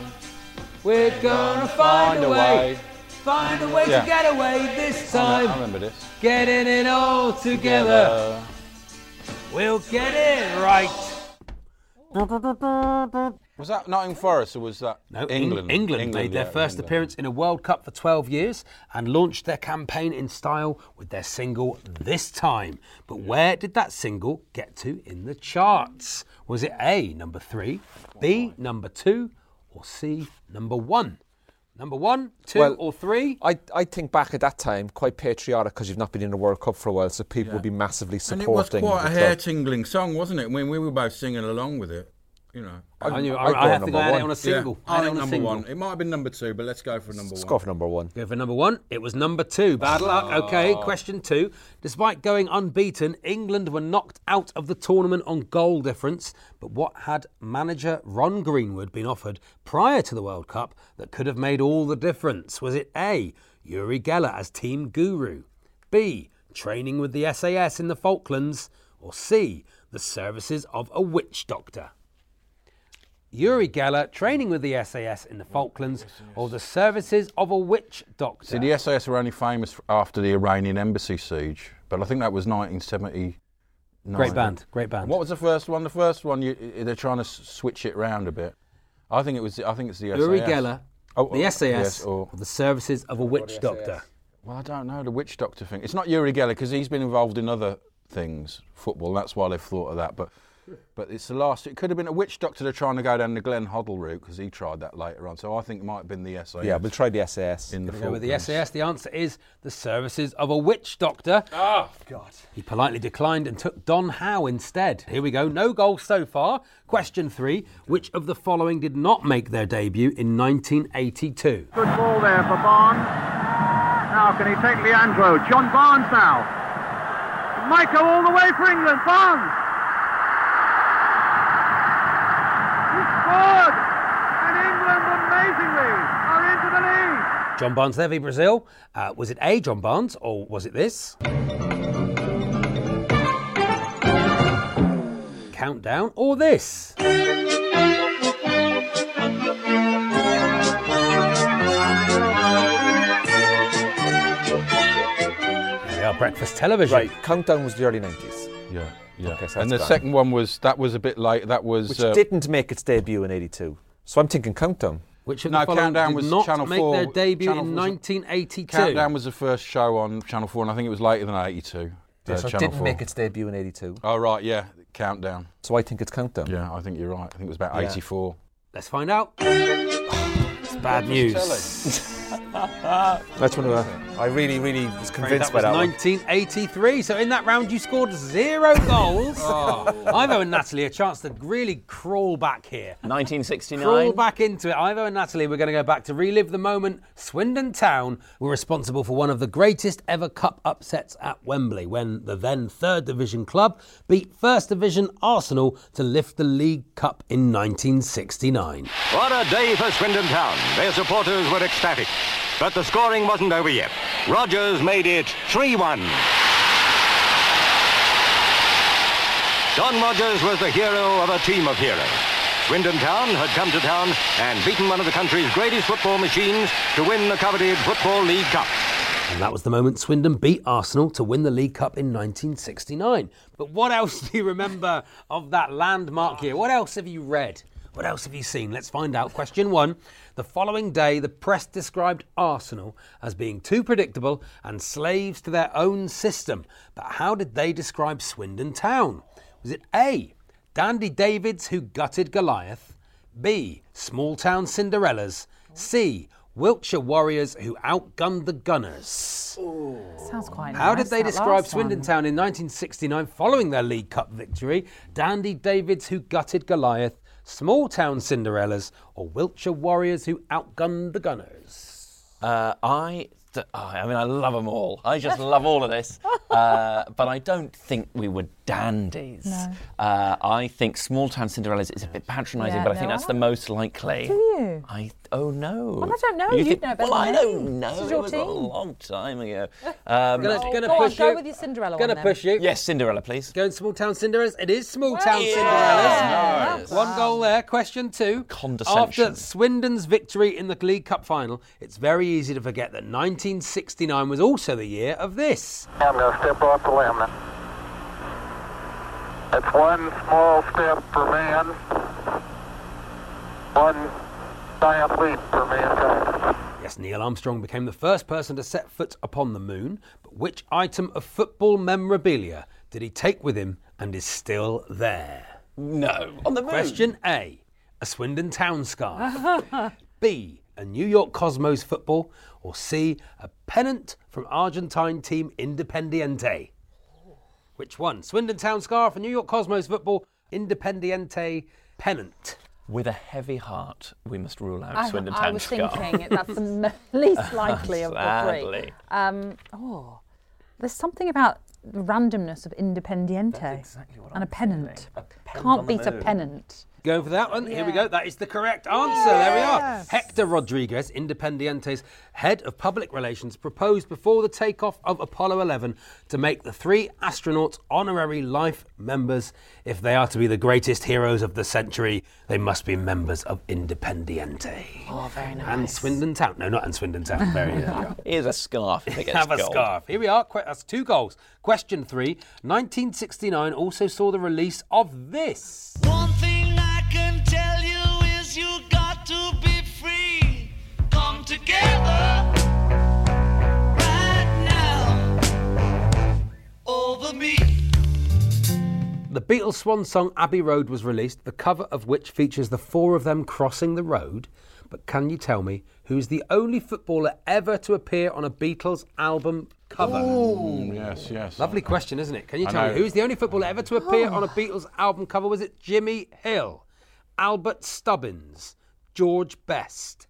we're gonna find a way. Find a way Yeah. to get away this time. I remember this. Getting it all together. We'll get it right. Was that Nottingham Forest or was that No, England? Eng- England, made their yeah, first England. appearance in a World Cup for 12 years and launched their campaign in style with their single This Time. But where did that single get to in the charts? Was it A, number three, B, number two, or C, number one? Number one, two, Well, or three? I, I think back at that time, quite patriotic because you've not been in the World Cup for a while, so people would be massively supporting. And it was quite a hair-tingling song, wasn't it? When we were both singing along with it, you know. I, knew, I'd I, I, think number I had it one. on a single. Yeah, I I it think on a number single. one. It might have been number two, but let's go for number Let's one. go for number one. Go for number one. It was number two. Bad luck. Ah. Okay, question two. Despite going unbeaten, England were knocked out of the tournament on goal difference. But what had manager Ron Greenwood been offered prior to the World Cup that could have made all the difference? Was it A. Uri Geller as team guru, B. Training with the SAS in the Falklands, or C. The services of a witch doctor? Uri Geller training with the SAS in the Falklands, or the services of a witch doctor? See, the SAS were only famous after the Iranian embassy siege, but I think that was 1979. Great band, great band. What was the first one? The first one, you, they're trying to switch it round a bit. I think it was. I think it's the SAS. Uri Geller, Oh, oh the oh, SAS, yes, or- or the services of a witch doctor. Well, I don't know the witch doctor thing. It's not Uri Geller because he's been involved in other things, football. That's why they've thought of that. But but it's the last. It could have been a witch doctor. They're trying to go down the Glenn Hoddle route because he tried that later on. So I think it might have been the SAS. Yeah, we'll try the SAS. in the Go with the SAS. The answer is the services of a witch doctor. Oh, God. He politely declined and took Don Howe instead. Here we go. No goals so far. Question three. Which of the following did not make their debut in 1982? Good ball there for Barnes. Now can he take Leandro? John Barnes now. Might go all the way for England. Barnes. He scored. And England amazingly are into the lead. John Barnes there v Brazil. Uh, was it A, John Barnes, or was it this? Countdown, or this? There we are, breakfast television. Right, Countdown was the early 90s, Yeah, yeah. Okay, so and the gone. second one was that was a bit like That was which uh, didn't make its debut in 82. So I'm thinking Countdown. Which of No, the Countdown did was not Channel make 4 their debut Channel in was- 1982? Countdown was the first show on Channel Four, and I think it was later than '82. uh, so it didn't 4. make its debut in 82. Oh right, yeah, Countdown. So I think it's Countdown. Yeah, I think you're right. I think it was about Yeah. '84. Let's find out. [SIGHS] it's bad news. [LAUGHS] That's one of the, I really, really was convinced that by was that one. 1983. So in that round, you scored zero [LAUGHS] goals. Oh. Ivo and Natalie a chance to really crawl back here. 1969. Crawl back into it. Ivo and Natalie, we're going to go back to relive the moment Swindon Town were responsible for one of the greatest ever cup upsets at Wembley when the then third division club beat first division Arsenal to lift the League Cup in 1969. What a day for Swindon Town. Their supporters were ecstatic. But the scoring wasn't over yet. Rogers made it 3-1. Don Rogers was the hero of a team of heroes. Swindon Town had come to town and beaten one of the country's greatest football machines to win the coveted Football League Cup. And that was the moment Swindon beat Arsenal to win the League Cup in 1969. But what else [LAUGHS] do you remember of that landmark year? What else have you read? What else have you seen? Let's find out. Question one. The following day, the press described Arsenal as being too predictable and slaves to their own system. But how did they describe Swindon Town? Was it A. Dandy Davids who gutted Goliath? B. Small town Cinderellas? C. Wiltshire Warriors who outgunned the Gunners. Sounds quite How nice, did they describe Swindon one. Town in 1969 following their League Cup victory? Dandy Davids who gutted Goliath, Small Town Cinderellas, or Wiltshire Warriors who outgunned the Gunners? Uh, I, th- oh, I mean, I love them all. I just love all of this. [LAUGHS] Uh, but I don't think we were dandies. No. Uh, I think Small Town Cinderellas is a bit patronising, Yeah, but I think that's I- the most likely. Do you? I oh no. Well, I don't know. You You'd think- know better Well, I don't know. This is it your was a long time ago. [LAUGHS] Um, Gonna, Oh, gonna go on, push go you. with your Cinderella Gonna one push you. yes, Cinderella, please. Going Small Town Cinderellas. It is Small Town yeah. Cinderellas. Nice. One goal there. Question two. Condescension. After Swindon's victory in the League Cup final, it's very easy to forget that 1969 was also the year of this. I'm going to step off the limb now. It's one small step for man, one giant leap for mankind. Yes, Neil Armstrong became the first person to set foot upon the moon, but which item of football memorabilia did he take with him and is still there? No, on the moon. Question A A Swindon Town scarf. [LAUGHS] B A New York Cosmos football. Or C A pennant from Argentine team Independiente. Which one? Swindon Town scarf, a New York Cosmos football, Independiente pennant. With a heavy heart, we must rule out I, Swindon I Town was Scar. thinking that's the [LAUGHS] least [LAUGHS] likely of the three. Um, oh, there's something about the randomness of Independiente exactly what and a I'm pennant. A pennant Can't beat a pennant. Going for that one? Here we go. That is the correct answer. There we are. Hector Rodriguez, Independiente's head of public relations, proposed before the takeoff of Apollo 11 to make the three astronauts honorary life members. If they are to be the greatest heroes of the century, they must be members of Independiente. Oh, very nice. And Swindon Town. No, not in Swindon Town. [LAUGHS] Very there we go. Here's a scarf. If it gets Have a gold. scarf. Here we are. Que- That's two goals. Question three. 1969 also saw the release of this. One thing The Beatles' swan song Abbey Road was released, the cover of which features the four of them crossing the road. But can you tell me who's the only footballer ever to appear on a Beatles album cover? Mm, yes, yes. Lovely question, isn't it? Can you I tell me know. who's the only footballer ever to appear on a Beatles album cover? Was it Jimmy Hill, Albert Stubbins, George Best?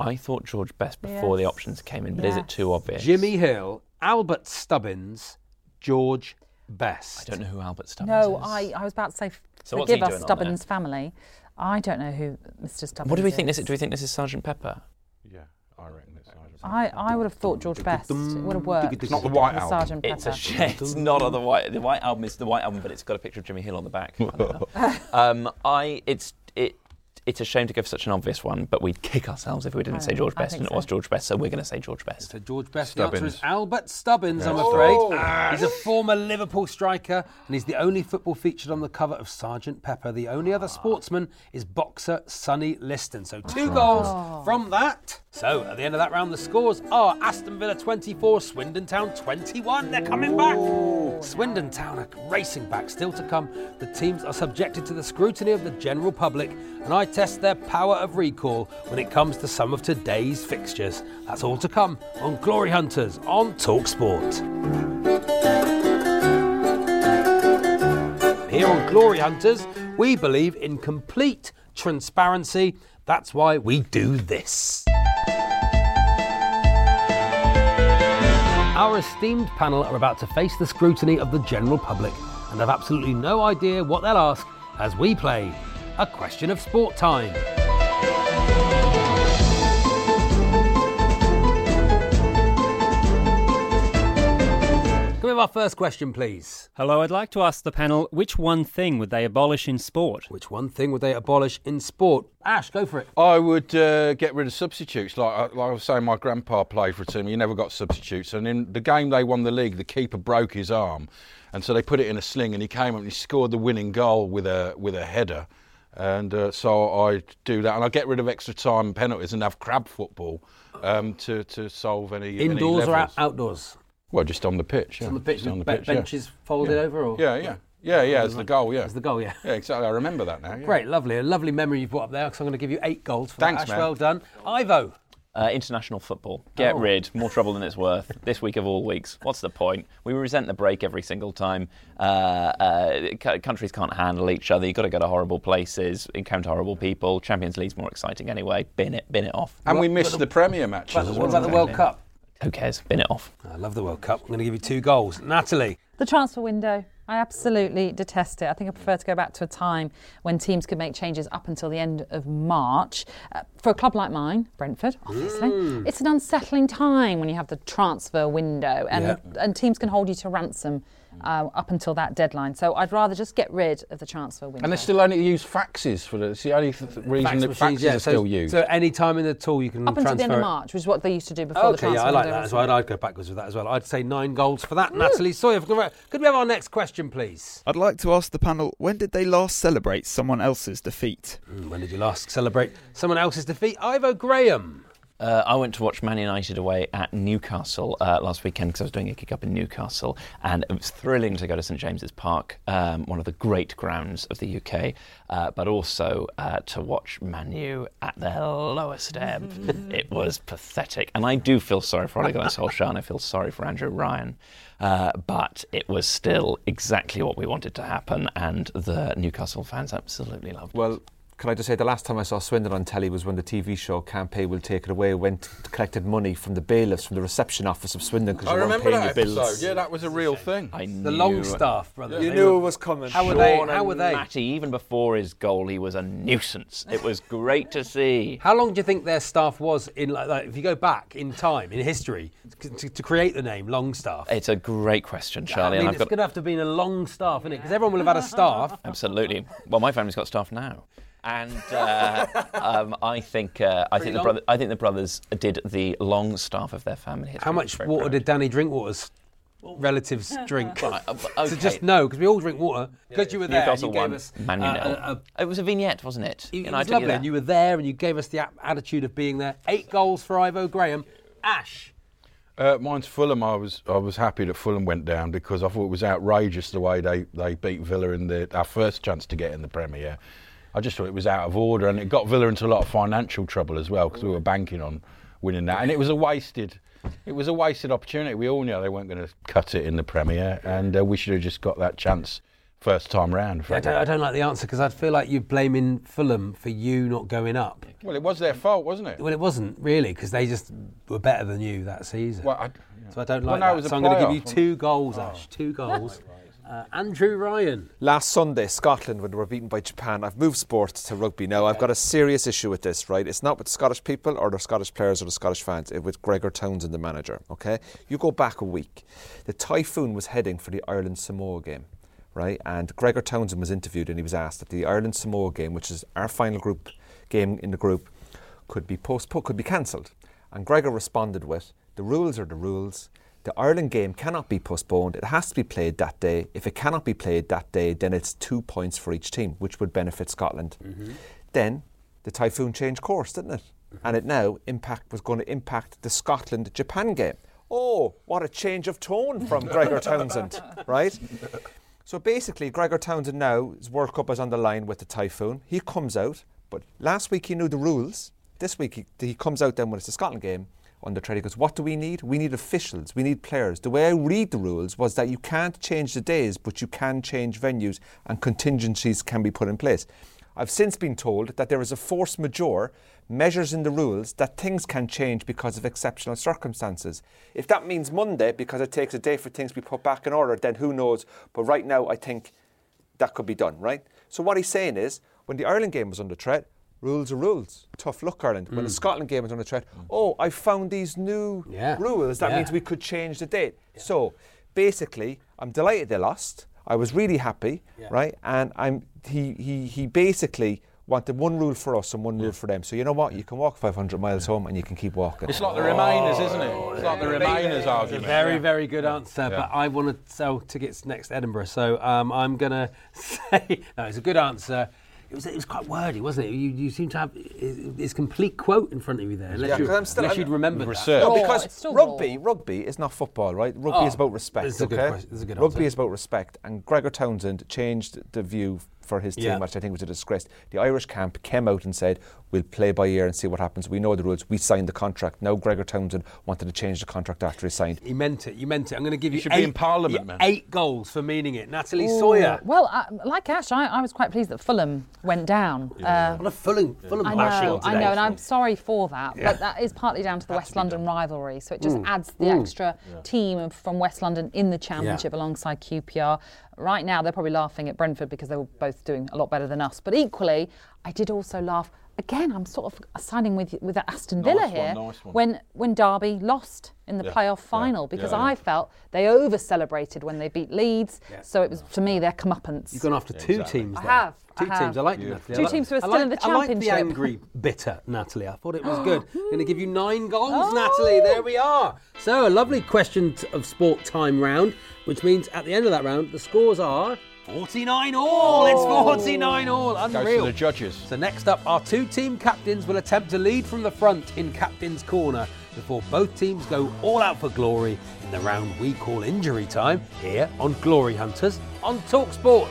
I thought George Best before the options came in, but is it too obvious? Jimmy Hill, Albert Stubbins, George Best. I don't know who Albert Stubbins No, is. I, I was about to say, f- So what's he forgive us, doing on Stubbins family. I don't know who Mr. Stubbins What do we think this is. is? Do we think this is Sergeant Pepper? Yeah, I reckon it's Sergeant I, I would have thought George Best. It would have worked. It's not the White Album. Sergeant Pepper. It's a shame. It's not on the white. The white album is the white album, but it's got a picture of Jimmy Hill on the back. Funnily enough. [LAUGHS] um, I. It's it. It's a shame to give such an obvious one, but we'd kick ourselves if we didn't say George Best, think and it was George Best, so we're going to say George Best. So George Best. The answer is Albert Stubbins, I'm afraid. Oh. He's a former Liverpool striker, and he's the only football featured on the cover of Sergeant Pepper. The only other ah. sportsman is boxer Sonny Liston. So two oh. goals oh. from that. So at the end of that round, the scores are Aston Villa 24, Swindon Town 21. They're coming back. Swindon Town are racing back. Still to come, the teams are subjected to the scrutiny of the general public, and I test their power of recall when it comes to some of today's fixtures. That's all to come on Glory Hunters on Talksport. Here on Glory Hunters, we believe in complete transparency. That's why we do this. Our esteemed panel are about to face the scrutiny of the general public and have absolutely no idea what they'll ask as we play a question of sport time. Can we have our first question, please? Hello, I'd like to ask the panel which one thing would they abolish in sport? Which one thing would they abolish in sport? Ash, go for it. I would uh, get rid of substitutes. Like, I- like I was saying, my grandpa played for a team. He never got substitutes. And in the game they won the league, the keeper broke his arm, and so they put it in a sling, and he came up and he scored the winning goal with a with a header. And uh, so I do that, and I get rid of extra time and penalties, and have crab football um, to to solve any any Indoors or out- outdoors? Well, just on the pitch. Yeah. On the pitch, Just on the pitch, yeah. benches folded Yeah. over, or Yeah, yeah, yeah, yeah. It's the goal. Yeah, It's the goal, yeah. Yeah, exactly. I remember that now. Yeah. Great, lovely, a lovely memory you've brought up there. Because I'm going to give you eight goals for Thanks, that. Man. well done, Ivo. Uh, international football. Get Oh. rid. More trouble than it's worth. [LAUGHS] This week of all weeks. What's the point? We resent the break every single time. Uh, uh, c- countries can't handle each other. You've got to go to horrible places, encounter horrible people. Champions League's more exciting anyway. Bin it. Bin it off. And we missed the Premier matches. What as what well. about the World Cup? Who cares? Bin it off. I love the World Cup. I'm going to give you two goals. Natalie. The transfer window. I absolutely detest it. I think I prefer to go back to a time when teams could make changes up until the end of March. Uh, for a club like mine, Brentford, obviously, Mm. it's an unsettling time when you have the transfer window and, Yeah. and teams can hold you to ransom uh, up until that deadline. So I'd rather just get rid of the transfer window. And they still only use faxes for the. It's the only th- reason Fax that machines, faxes yeah. are So, still used. so any time in the tool you can up until transfer. the end of it. March, which is what they used to do before the Okay, transfer yeah, I like window that was as well. I'd go backwards with that as well. I'd say nine goals for that. Natalie Sawyer. Could we- could we have our next question, please? I'd like to ask the panel when did they last celebrate someone else's defeat? Mm, When did you last celebrate someone else's defeat? Ivo Graham. Uh, I went to watch Man United away at Newcastle uh, last weekend because I was doing a kick up in Newcastle, and it was thrilling to go to St James's Park, um, one of the great grounds of the UK, uh, but also uh, to watch Man U at their lowest ebb. it was pathetic, and I do feel sorry for Ole Gunnar Solskjaer, and I feel sorry for Andrew Ryan. Uh, but it was still exactly what we wanted to happen, and the Newcastle fans absolutely loved it. Well, can I just say the last time I saw Swindon on telly was when the TV show Can't Will Take It Away went to collected money from the bailiffs from the reception office of Swindon because you weren't paying that your bills. episode. Yeah, that was a real thing. I The knew- Longstaff brother. You They knew were- it was coming. How were they? How were they? Matty, even before his goal, he was a nuisance. It was great to see. How long do you think their staff was in like, like if you go back in time in history to, to, to create the name Longstaff? It's a great question, Charlie. I mean, and I've it's got going to have to be a long staff, isn't it? Because everyone will have had a staff. absolutely. Well, my family's got staff now, and uh, um, I think uh, I Pretty think the brother, I think the brothers did the long staff of their family. It's How very- much very water proud. did Danny Drinkwater's relatives drink? Right, [LAUGHS] uh, So okay. just know, because we all drink water. Because you were there, Newcastle you gave won, us Man U uh, nil. a- a- It was a vignette, wasn't it? It, And it I was took lovely, there. and you were there, and you gave us the a- attitude of being there. Eight goals for Ivo Graham. Ash. Uh, mine's Fulham. I was I was happy that Fulham went down because I thought it was outrageous the way they, they beat Villa in the our first chance to get in the Premier. I just thought it was out of order, and it got Villa into a lot of financial trouble as well because we were banking on winning that, and it was a wasted. It was a wasted opportunity. We all knew they weren't going to cut it in the Premier, and uh, we should have just got that chance first time round. I don't, I don't like the answer because I feel like you're blaming Fulham for you not going up. Well, it was their fault, wasn't it? Well, it wasn't really because they just were better than you that season. Well, I, So I don't Well, like no, it that. So I'm going to give you two goals, Ash. Two goals. [LAUGHS] Uh, Andrew Ryan. Last Sunday, Scotland, when they were beaten by Japan, I've moved sports to rugby now. I've got a serious issue with this, right? It's not with the Scottish people or the Scottish players or the Scottish fans, it's with Gregor Townsend, the manager, okay? You go back a week. The Typhoon was heading for the Ireland Samoa game, right? And Gregor Townsend was interviewed and he was asked that the Ireland Samoa game, which is our final group game in the group, could be postponed, could be cancelled. And Gregor responded with, the rules are the rules. The Ireland game cannot be postponed. It has to be played that day. If it cannot be played that day, then it's two points for each team, which would benefit Scotland. Mm-hmm. Then the typhoon changed course, didn't it? Mm-hmm. And it now impact was going to impact the Scotland Japan game. Oh, what a change of tone from [LAUGHS] Gregor Townsend, right? So basically, Gregor Townsend now, his World Cup is on the line with the Typhoon. He comes out, but last week he knew the rules. This week he, he comes out then when it's the Scotland game on the trade. He goes, What do we need? We need officials, we need players. The way I read the rules was that you can't change the days, but you can change venues and contingencies can be put in place. I've since been told that there is a force majeure measures in the rules that things can change because of exceptional circumstances. If that means Monday, because it takes a day for things to be put back in order, then who knows? But right now, I think that could be done, right? So what he's saying is, when the Ireland game was under threat, rules are rules. Tough luck, Ireland. When the Scotland game was under threat, oh, I found these new Yeah. rules. That Yeah. means we could change the date. So basically, I'm delighted they lost. I was really happy, right? And I'm he he he basically wanted one rule for us and one rule for them. So you know what? You can walk 500 miles home and you can keep walking. It's like the Remainers, isn't it? It's like the Remainers It's a argument. very, very good answer, Yeah. but I want to sell tickets next Edinburgh, so um, I'm going [LAUGHS] to say no. It's a good answer. It was, it was quite wordy, wasn't it? You, you seem to have his complete quote in front of you there, unless, Yeah, you, 'cause I'm still- unless I'm- you'd remember Research. that. No, oh, because it's still rugby, raw. rugby is not football, right? Rugby Oh, is about respect. this is a good okay? question- this is a good rugby answer. is about respect, and Gregor Townsend changed the view for his team, Yeah. which I think was a disgrace. The Irish camp came out and said, "We'll play by ear and see what happens. We know the rules. We signed the contract." Now Gregor Townsend wanted to change the contract after he signed. He meant it. You meant it. I'm going to give you, should eight, be in Parliament, yeah, man. eight goals for meaning it. Natalie Ooh, Sawyer. Well, uh, like Ash, I, I was quite pleased that Fulham went down. Uh, What a Fulham, Fulham I know, today. I know, and I'm sorry for that, Yeah. but that is partly down to the West London rivalry. So it just Mm. adds the Mm. extra team from West London in the championship alongside QPR. Right now, they're probably laughing at Brentford because they were both doing a lot better than us. But equally, I did also laugh. Again, I'm sort of siding with with Aston Villa Nice one, here nice one. when when Derby lost in the Yeah, playoff yeah, final because yeah, yeah. I felt they over celebrated when they beat Leeds. So it was to me their comeuppance. You've gone after two teams I have, Two I teams. I like Two Natalie. Two like- teams who are still like- in the championship. I like the angry, bitter Natalie. I thought it was good. Oh. I'm going to give you nine goals, oh. Natalie. There we are. So a lovely question of sport time round, which means at the end of that round, the scores are 49 all. It's 49 all. Unreal. Goes to the judges. So next up, our two team captains will attempt to lead from the front in captain's corner before both teams go all out for glory in the round we call injury time here on Glory Hunters on Talk Sport.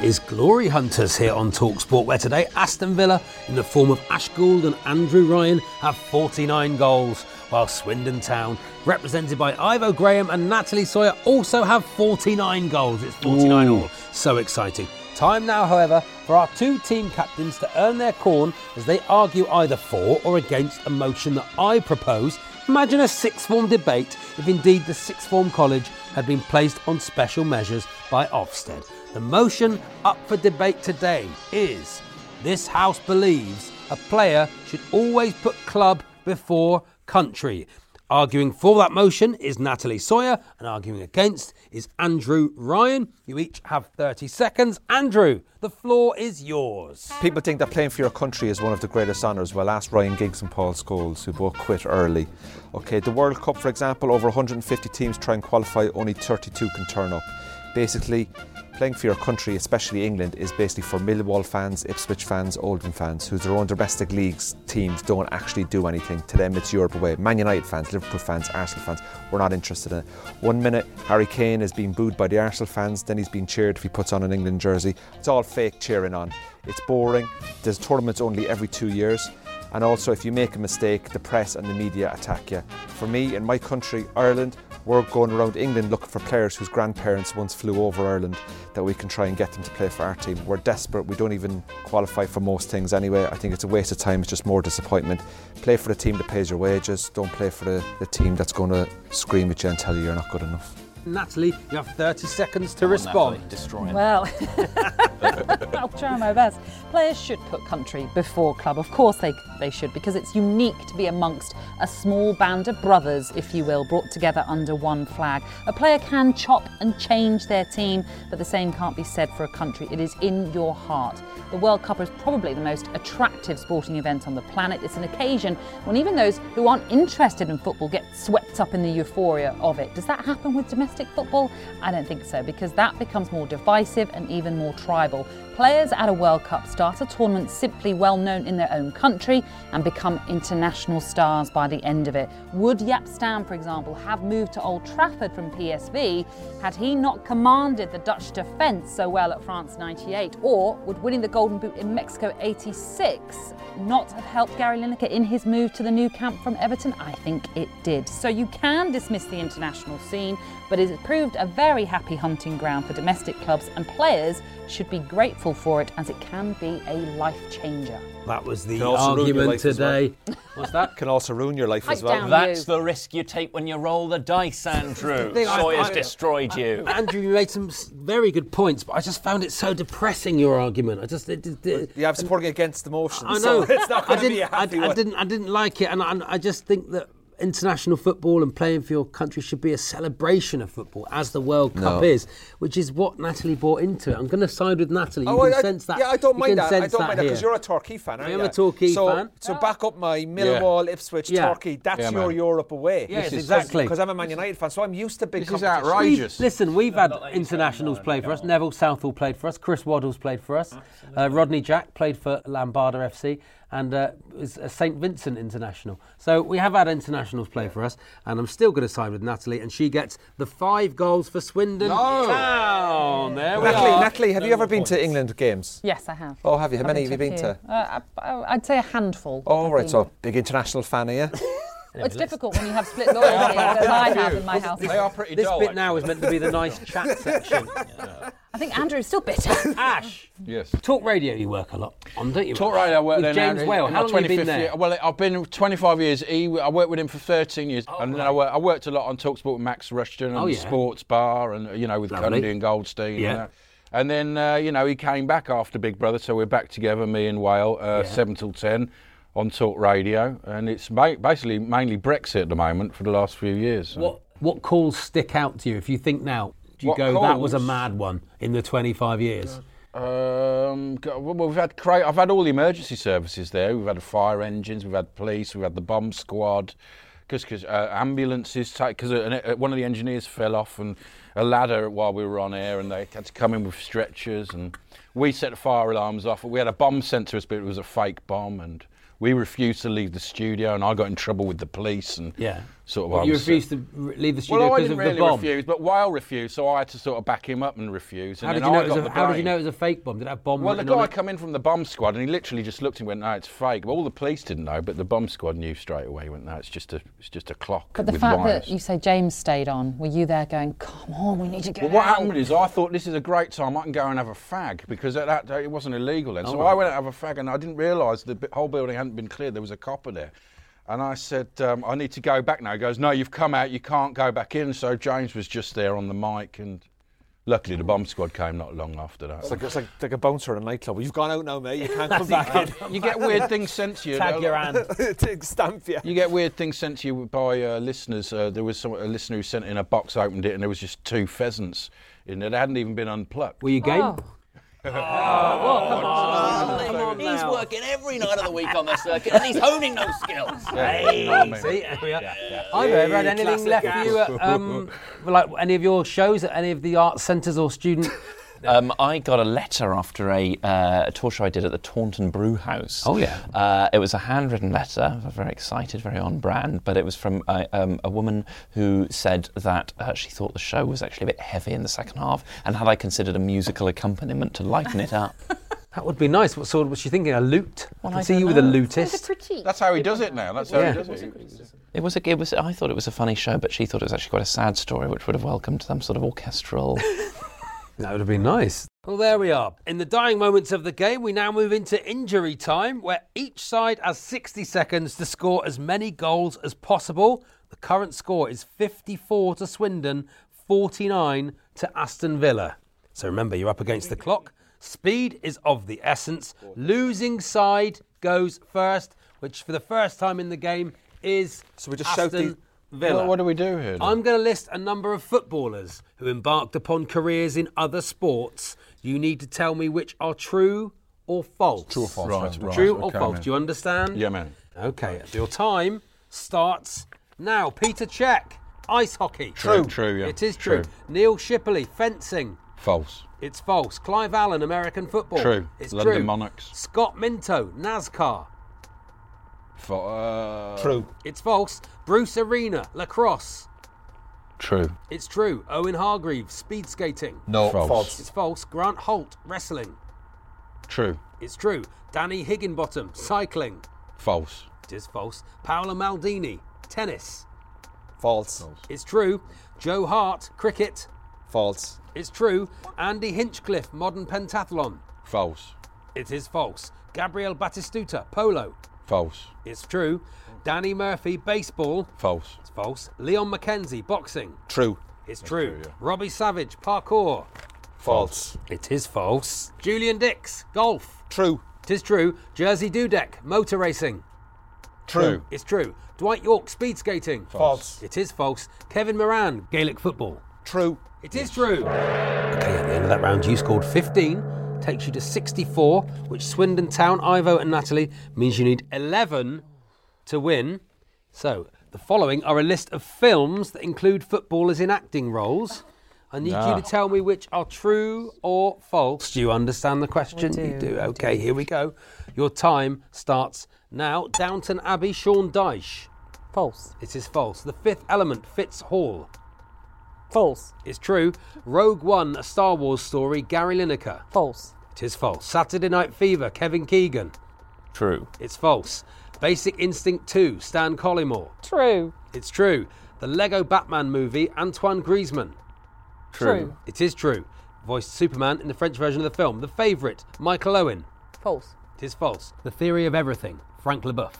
This is Glory Hunters here on Talksport, where today Aston Villa, in the form of Ash Gould and Andrew Ryan, have 49 goals, while Swindon Town, represented by Ivo Graham and Natalie Sawyer, also have 49 goals. It's 49 all. So exciting. Time now, however, for our two team captains to earn their corn as they argue either for or against a motion that I propose. Imagine a sixth form debate if indeed the sixth form college had been placed on special measures by Ofsted. The motion up for debate today is this House believes a player should always put club before country. Arguing for that motion is Natalie Sawyer, and arguing against is Andrew Ryan. You each have 30 seconds. Andrew, the floor is yours. People think that playing for your country is one of the greatest honours. Well, ask Ryan Giggs and Paul Scholes, who both quit early. Okay, the World Cup, for example, over 150 teams try and qualify, only 32 can turn up. Basically, playing for your country, especially England, is basically for Millwall fans, Ipswich fans, Oldham fans, whose their own domestic leagues teams don't actually do anything. To them, it's Europe away. Man United fans, Liverpool fans, Arsenal fans, we're not interested in it. One minute, Harry Kane is being booed by the Arsenal fans, then he's being cheered if he puts on an England jersey. It's all fake cheering on. It's boring. There's tournaments only every two years. And also, if you make a mistake, the press and the media attack you. For me, in my country, Ireland, we're going around England looking for players whose grandparents once flew over Ireland that we can try and get them to play for our team. We're desperate. We don't even qualify for most things anyway. I think it's a waste of time. It's just more disappointment. Play for the team that pays your wages. Don't play for the, the team that's going to scream at you and tell you you're not good enough. Natalie, you have 30 seconds to respond. Well, [LAUGHS] I'll try my best. Players should put country before club. Of course they, they should, because it's unique to be amongst a small band of brothers, if you will, brought together under one flag. A player can chop and change their team, but the same can't be said for a country. It is in your heart. The World Cup is probably the most attractive sporting event on the planet. It's an occasion when even those who aren't interested in football get swept up in the euphoria of it. Does that happen with domestic football? I don't think so, because that becomes more divisive and even more tribal. Players at a World Cup start a tournament simply well known in their own country and become international stars by the end of it. Would Jaap Stam, for example, have moved to Old Trafford from PSV had he not commanded the Dutch defence so well at France 98? Or would winning the Golden Boot in Mexico 86 not have helped Gary Lineker in his move to the Nou Camp from Everton? I think it did. So you can dismiss the international scene, but it has proved a very happy hunting ground for domestic clubs, and players should be grateful for it as it can be a life changer. That was the Can also ruin your argument life as well. today. [LAUGHS] What's that? Can also ruin your life as well. That's you. the risk you take when you roll the dice, Andrew. [LAUGHS] thing, I- Sawyer's I- destroyed you. [LAUGHS] Andrew, you made some very good points, but I just found it so depressing. Your argument, I just it, it, it- Yeah, I'm supporting against the motion. I so know. it's not I going to didn't. be a happy I, I one. didn't. I didn't like it, and I, and I just think that international football and playing for your country should be a celebration of football, as the World Cup No. is, which is what Natalie bought into it. I'm going to side with Natalie. You Oh, can I, I- sense that. yeah, I don't you mind that. I don't mind that because you're a Torquay fan, aren't I am you? a Torquay so, fan. So back up my Millwall, Ipswich, Yeah. Torquay. That's Yeah, your man. Europe away. Yes, exactly. Because I'm a Man United fan, so I'm used to big This is outrageous. We've- listen, we've had internationals play for us. Neville Southall played for us. Chris Waddles played for us. Uh, Rodney Jack played for Lambada FC. And uh, is a St Vincent international. So we have had internationals play for us, and I'm still going to side with Natalie, and she gets the five goals for Swindon No. Town. There we Natalie, are. Natalie, have you ever been to England games? Yes, I have. Oh, have you? How I've many have you been to? Uh, I- I- I'd say a handful. Oh, I've right. been. So big international fan, here. [LAUGHS] Well, it's difficult when you have split loyalty, [LAUGHS] as I have in my house. This bit now is meant to be the nice chat section. [LAUGHS] I think Andrew's still bitter. [LAUGHS] Ash. Yes. Talk radio you work a lot on, don't you? Talk radio, I worked with there James now, Whale. How long have you been there? year. Well, I've been 25 years. He, I worked with him for 13 years, and then I worked, I worked a lot on Talksport with Max Rushton and Oh, the yeah. Sports Bar, and you know with Lovely. Cundy and Goldstein. Yeah. And, that. and then uh, you know he came back after Big Brother, so we're back together, me and Whale, uh, Yeah. seven till ten. On Talk Radio, and it's ma- basically mainly Brexit at the moment for the last few years. so. What what calls stick out to you? If you think now, do you What go that was a mad one in the 25 years? Um, well, we've had cra- I've had all the emergency services there. We've had fire engines, we've had police, we've had the bomb squad, because uh, ambulances. Because uh, one of the engineers fell off and a ladder while we were on air, and they had to come in with stretchers, and we set the fire alarms off. We had a bomb sent to us, but it was a fake bomb, and we refused to leave the studio, and I got in trouble with the police, and Yeah. Sort of. What, I you refused to leave the studio well, I because didn't of really the bomb. refuse, but Whale refused, so I had to sort of back him up and refuse. And How did, you know it was a, the how did you know it was a fake bomb? Did it have bomb Well, the guy it? come in from the bomb squad and he literally just looked and went, "No, it's fake." But all the police didn't know, but the bomb squad knew straight away. He went, "No, it's just a, it's just a clock But the with fact wires." that you say James stayed on, were you there going, come on, we need to get well, what happened is I thought this is a great time. I can go and have a fag because at that day it wasn't illegal then. Oh, so right. I went out and have a fag, and I didn't realise the whole building hadn't been cleared. There was a copper there. And I said, um, I need to go back now. He goes, No, you've come out, you can't go back in. So James was just there on the mic, and luckily the bomb squad came not long after that. It's like, it's like, like a bouncer in a nightclub. You've gone out now, mate. You can't come [LAUGHS] back in. You get weird things sent to you. Tag your hand. [LAUGHS] Stamp you. You get weird things sent to you by uh, listeners. Uh, there was some, a listener who sent in a box, opened it, and there was just two pheasants in there. They hadn't even been unplucked. Were you game? Oh. He's working every night of the week on the circuit and he's honing those skills. Hey, see, there we are. I've ever had anything left for you at, um, like any of your shows at any of the art centres or student? Um, I got a letter after a, uh, a tour show I did at the Taunton Brew House. Oh, yeah. Uh, it was a handwritten letter. Very excited, very on brand, but it was from a, um, a woman who said that uh, she thought the show was actually a bit heavy in the second half, and had I considered a musical accompaniment to lighten it up. [LAUGHS] That would be nice. What sort was she thinking? A lute? Well, I can I see don't you with a know. lutist. That's how he does it now. That's how Yeah. he does it. It was, a, it was. I thought it was a funny show, but she thought it was actually quite a sad story, which would have welcomed some sort of orchestral. [LAUGHS] That would have been nice. Well, there we are. In the dying moments of the game, we now move into injury time, where each side has 60 seconds to score as many goals as possible. The current score is 54 to Swindon, 49 to Aston Villa. So remember, you're up against the clock. Speed is of the essence. Losing side goes first, which for the first time in the game is So we just shout Aston the- Villa. What, what do we do here? then? I'm going to list a number of footballers who embarked upon careers in other sports. You need to tell me which are true or false. True or false, Right, right, True or okay, false? man. Do you understand? Yeah, man. Okay, your time starts now. Petr Cech, ice hockey. True. True, yeah. It is true. True. Neil Shipperley, fencing. False. It's false. Clive Allen, American football. True. It's London true. Monarchs. Scott Minto, NASCAR. Fa- uh, True. It's false. Bruce Arena, lacrosse. True. It's true. Owen Hargreaves, speed skating. No. False. False. It's false. Grant Holt, wrestling. True. It's true. Danny Higginbotham, cycling. False. It is false. Paolo Maldini, tennis. False. It's true. Joe Hart, cricket. False. It's true. Andy Hinchcliffe, modern pentathlon. False. It is false. Gabriel Batistuta, polo. False. It's true. Danny Murphy, baseball. False. It's false. Leon McKenzie, boxing. True. It's true. true, yeah. Robbie Savage, parkour. False. It is false. Julian Dicks, golf. True. It is true. Jerzy Dudek, motor racing. True. It's true. Dwight Yorke, speed skating. False. It is false. Kevin Moran, Gaelic football. True. It is true. Okay, at the end of that round, you scored 15, takes you to 64, which Swindon Town, Ivo, and Natalie means you need 11 to win. So, the following are a list of films that include footballers in acting roles. I need No. you to ah. tell me which are true or false. Do you understand the question? We you do, do. we Okay, here we go. Your time starts now. Downton Abbey, Sean Dyche. False. It is false. The Fifth Element, Fitz Hall. False. It's true. Rogue One, a Star Wars story, Gary Lineker. False. It is false. Saturday Night Fever, Kevin Keegan. True. It's false. Basic Instinct 2, Stan Collymore. True. It's true. The Lego Batman movie, Antoine Griezmann. True. It is true. Voiced Superman in the French version of the film. The Favourite, Michael Owen. False. It is false. The Theory of Everything, Frank Leboeuf.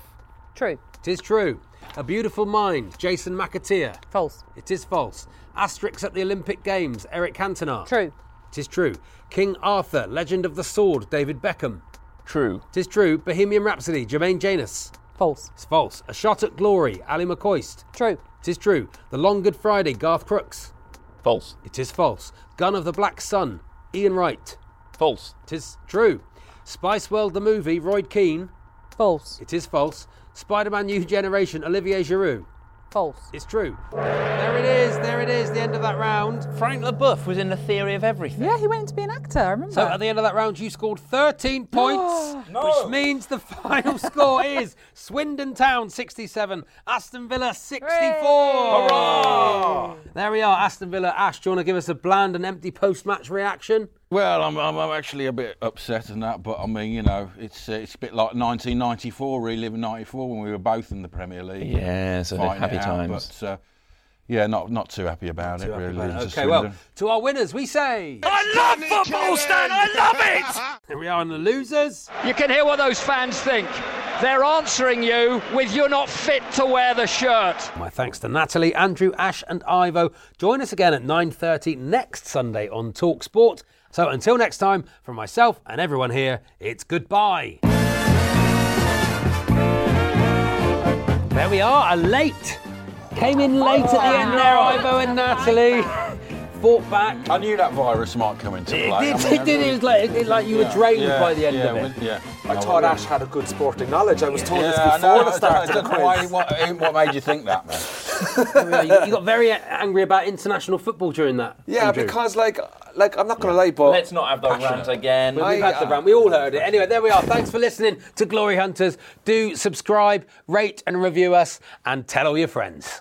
True. It is true. A Beautiful Mind, Jason McAteer. False. It is false. Asterix at the Olympic Games, Eric Cantona. True. It is true. King Arthur, Legend of the Sword, David Beckham. True. It is true. Bohemian Rhapsody, Jermaine Jenas. False. It's false. A Shot at Glory, Ally McCoist. True. It is true. The Long Good Friday, Garth Crooks. False. It is false. Gun of the Black Sun, Ian Wright. False. It is true. Spice World the movie, Roy Keane. False. It is false. Spider Man New Generation, Olivier Giroud. False. It's true. There it is. There it is. The end of that round. Frank Leboeuf was in the theory of everything. Yeah, he went to be an actor. I remember. So at the end of that round, you scored 13 [GASPS] points, [GASPS] which means the [LAUGHS] final score is Swindon Town 67, Aston Villa 64. Hurrah! There we are, Aston Villa. Ash, do you want to give us a bland and empty post-match reaction? Well, I'm, I'm, I'm actually a bit upset and that, but I mean, you know, it's uh, it's a bit like 1994, reliving '94 when we were both in the Premier League. Yeah, so happy out, times. But uh, yeah, not not too happy about it. Happy really. about it. losing to Okay, well, to our winners, we say. I love football, Stan. I love it. [LAUGHS] Here we are on the losers. You can hear what those fans think. They're answering you with you're not fit to wear the shirt. My thanks to Natalie, Andrew, Ash, and Ivo. Join us again at 9:30 next Sunday on Talk Sport. So until next time, from myself and everyone here, it's goodbye. There we are, a late. Came in late at the end there, Ivo and Natalie. Fought back. I knew that virus might come into It play. did, I mean, it did. It was like, it like you were Yeah, drained yeah, by the end yeah, of it. yeah. I No, thought. Ash had a good sporting knowledge. I was told this Yeah, I before know, the I start of don't the know why- what, what made you think that, man? There we are. You, you got very angry about international football during that. Yeah, Andrew. because like, like I'm not going to lie, but Let's not have the rant again. We- We've had the rant. We all heard it. Anyway, there we are. Thanks for listening to Glory Hunters. Do subscribe, rate, and review us, and tell all your friends.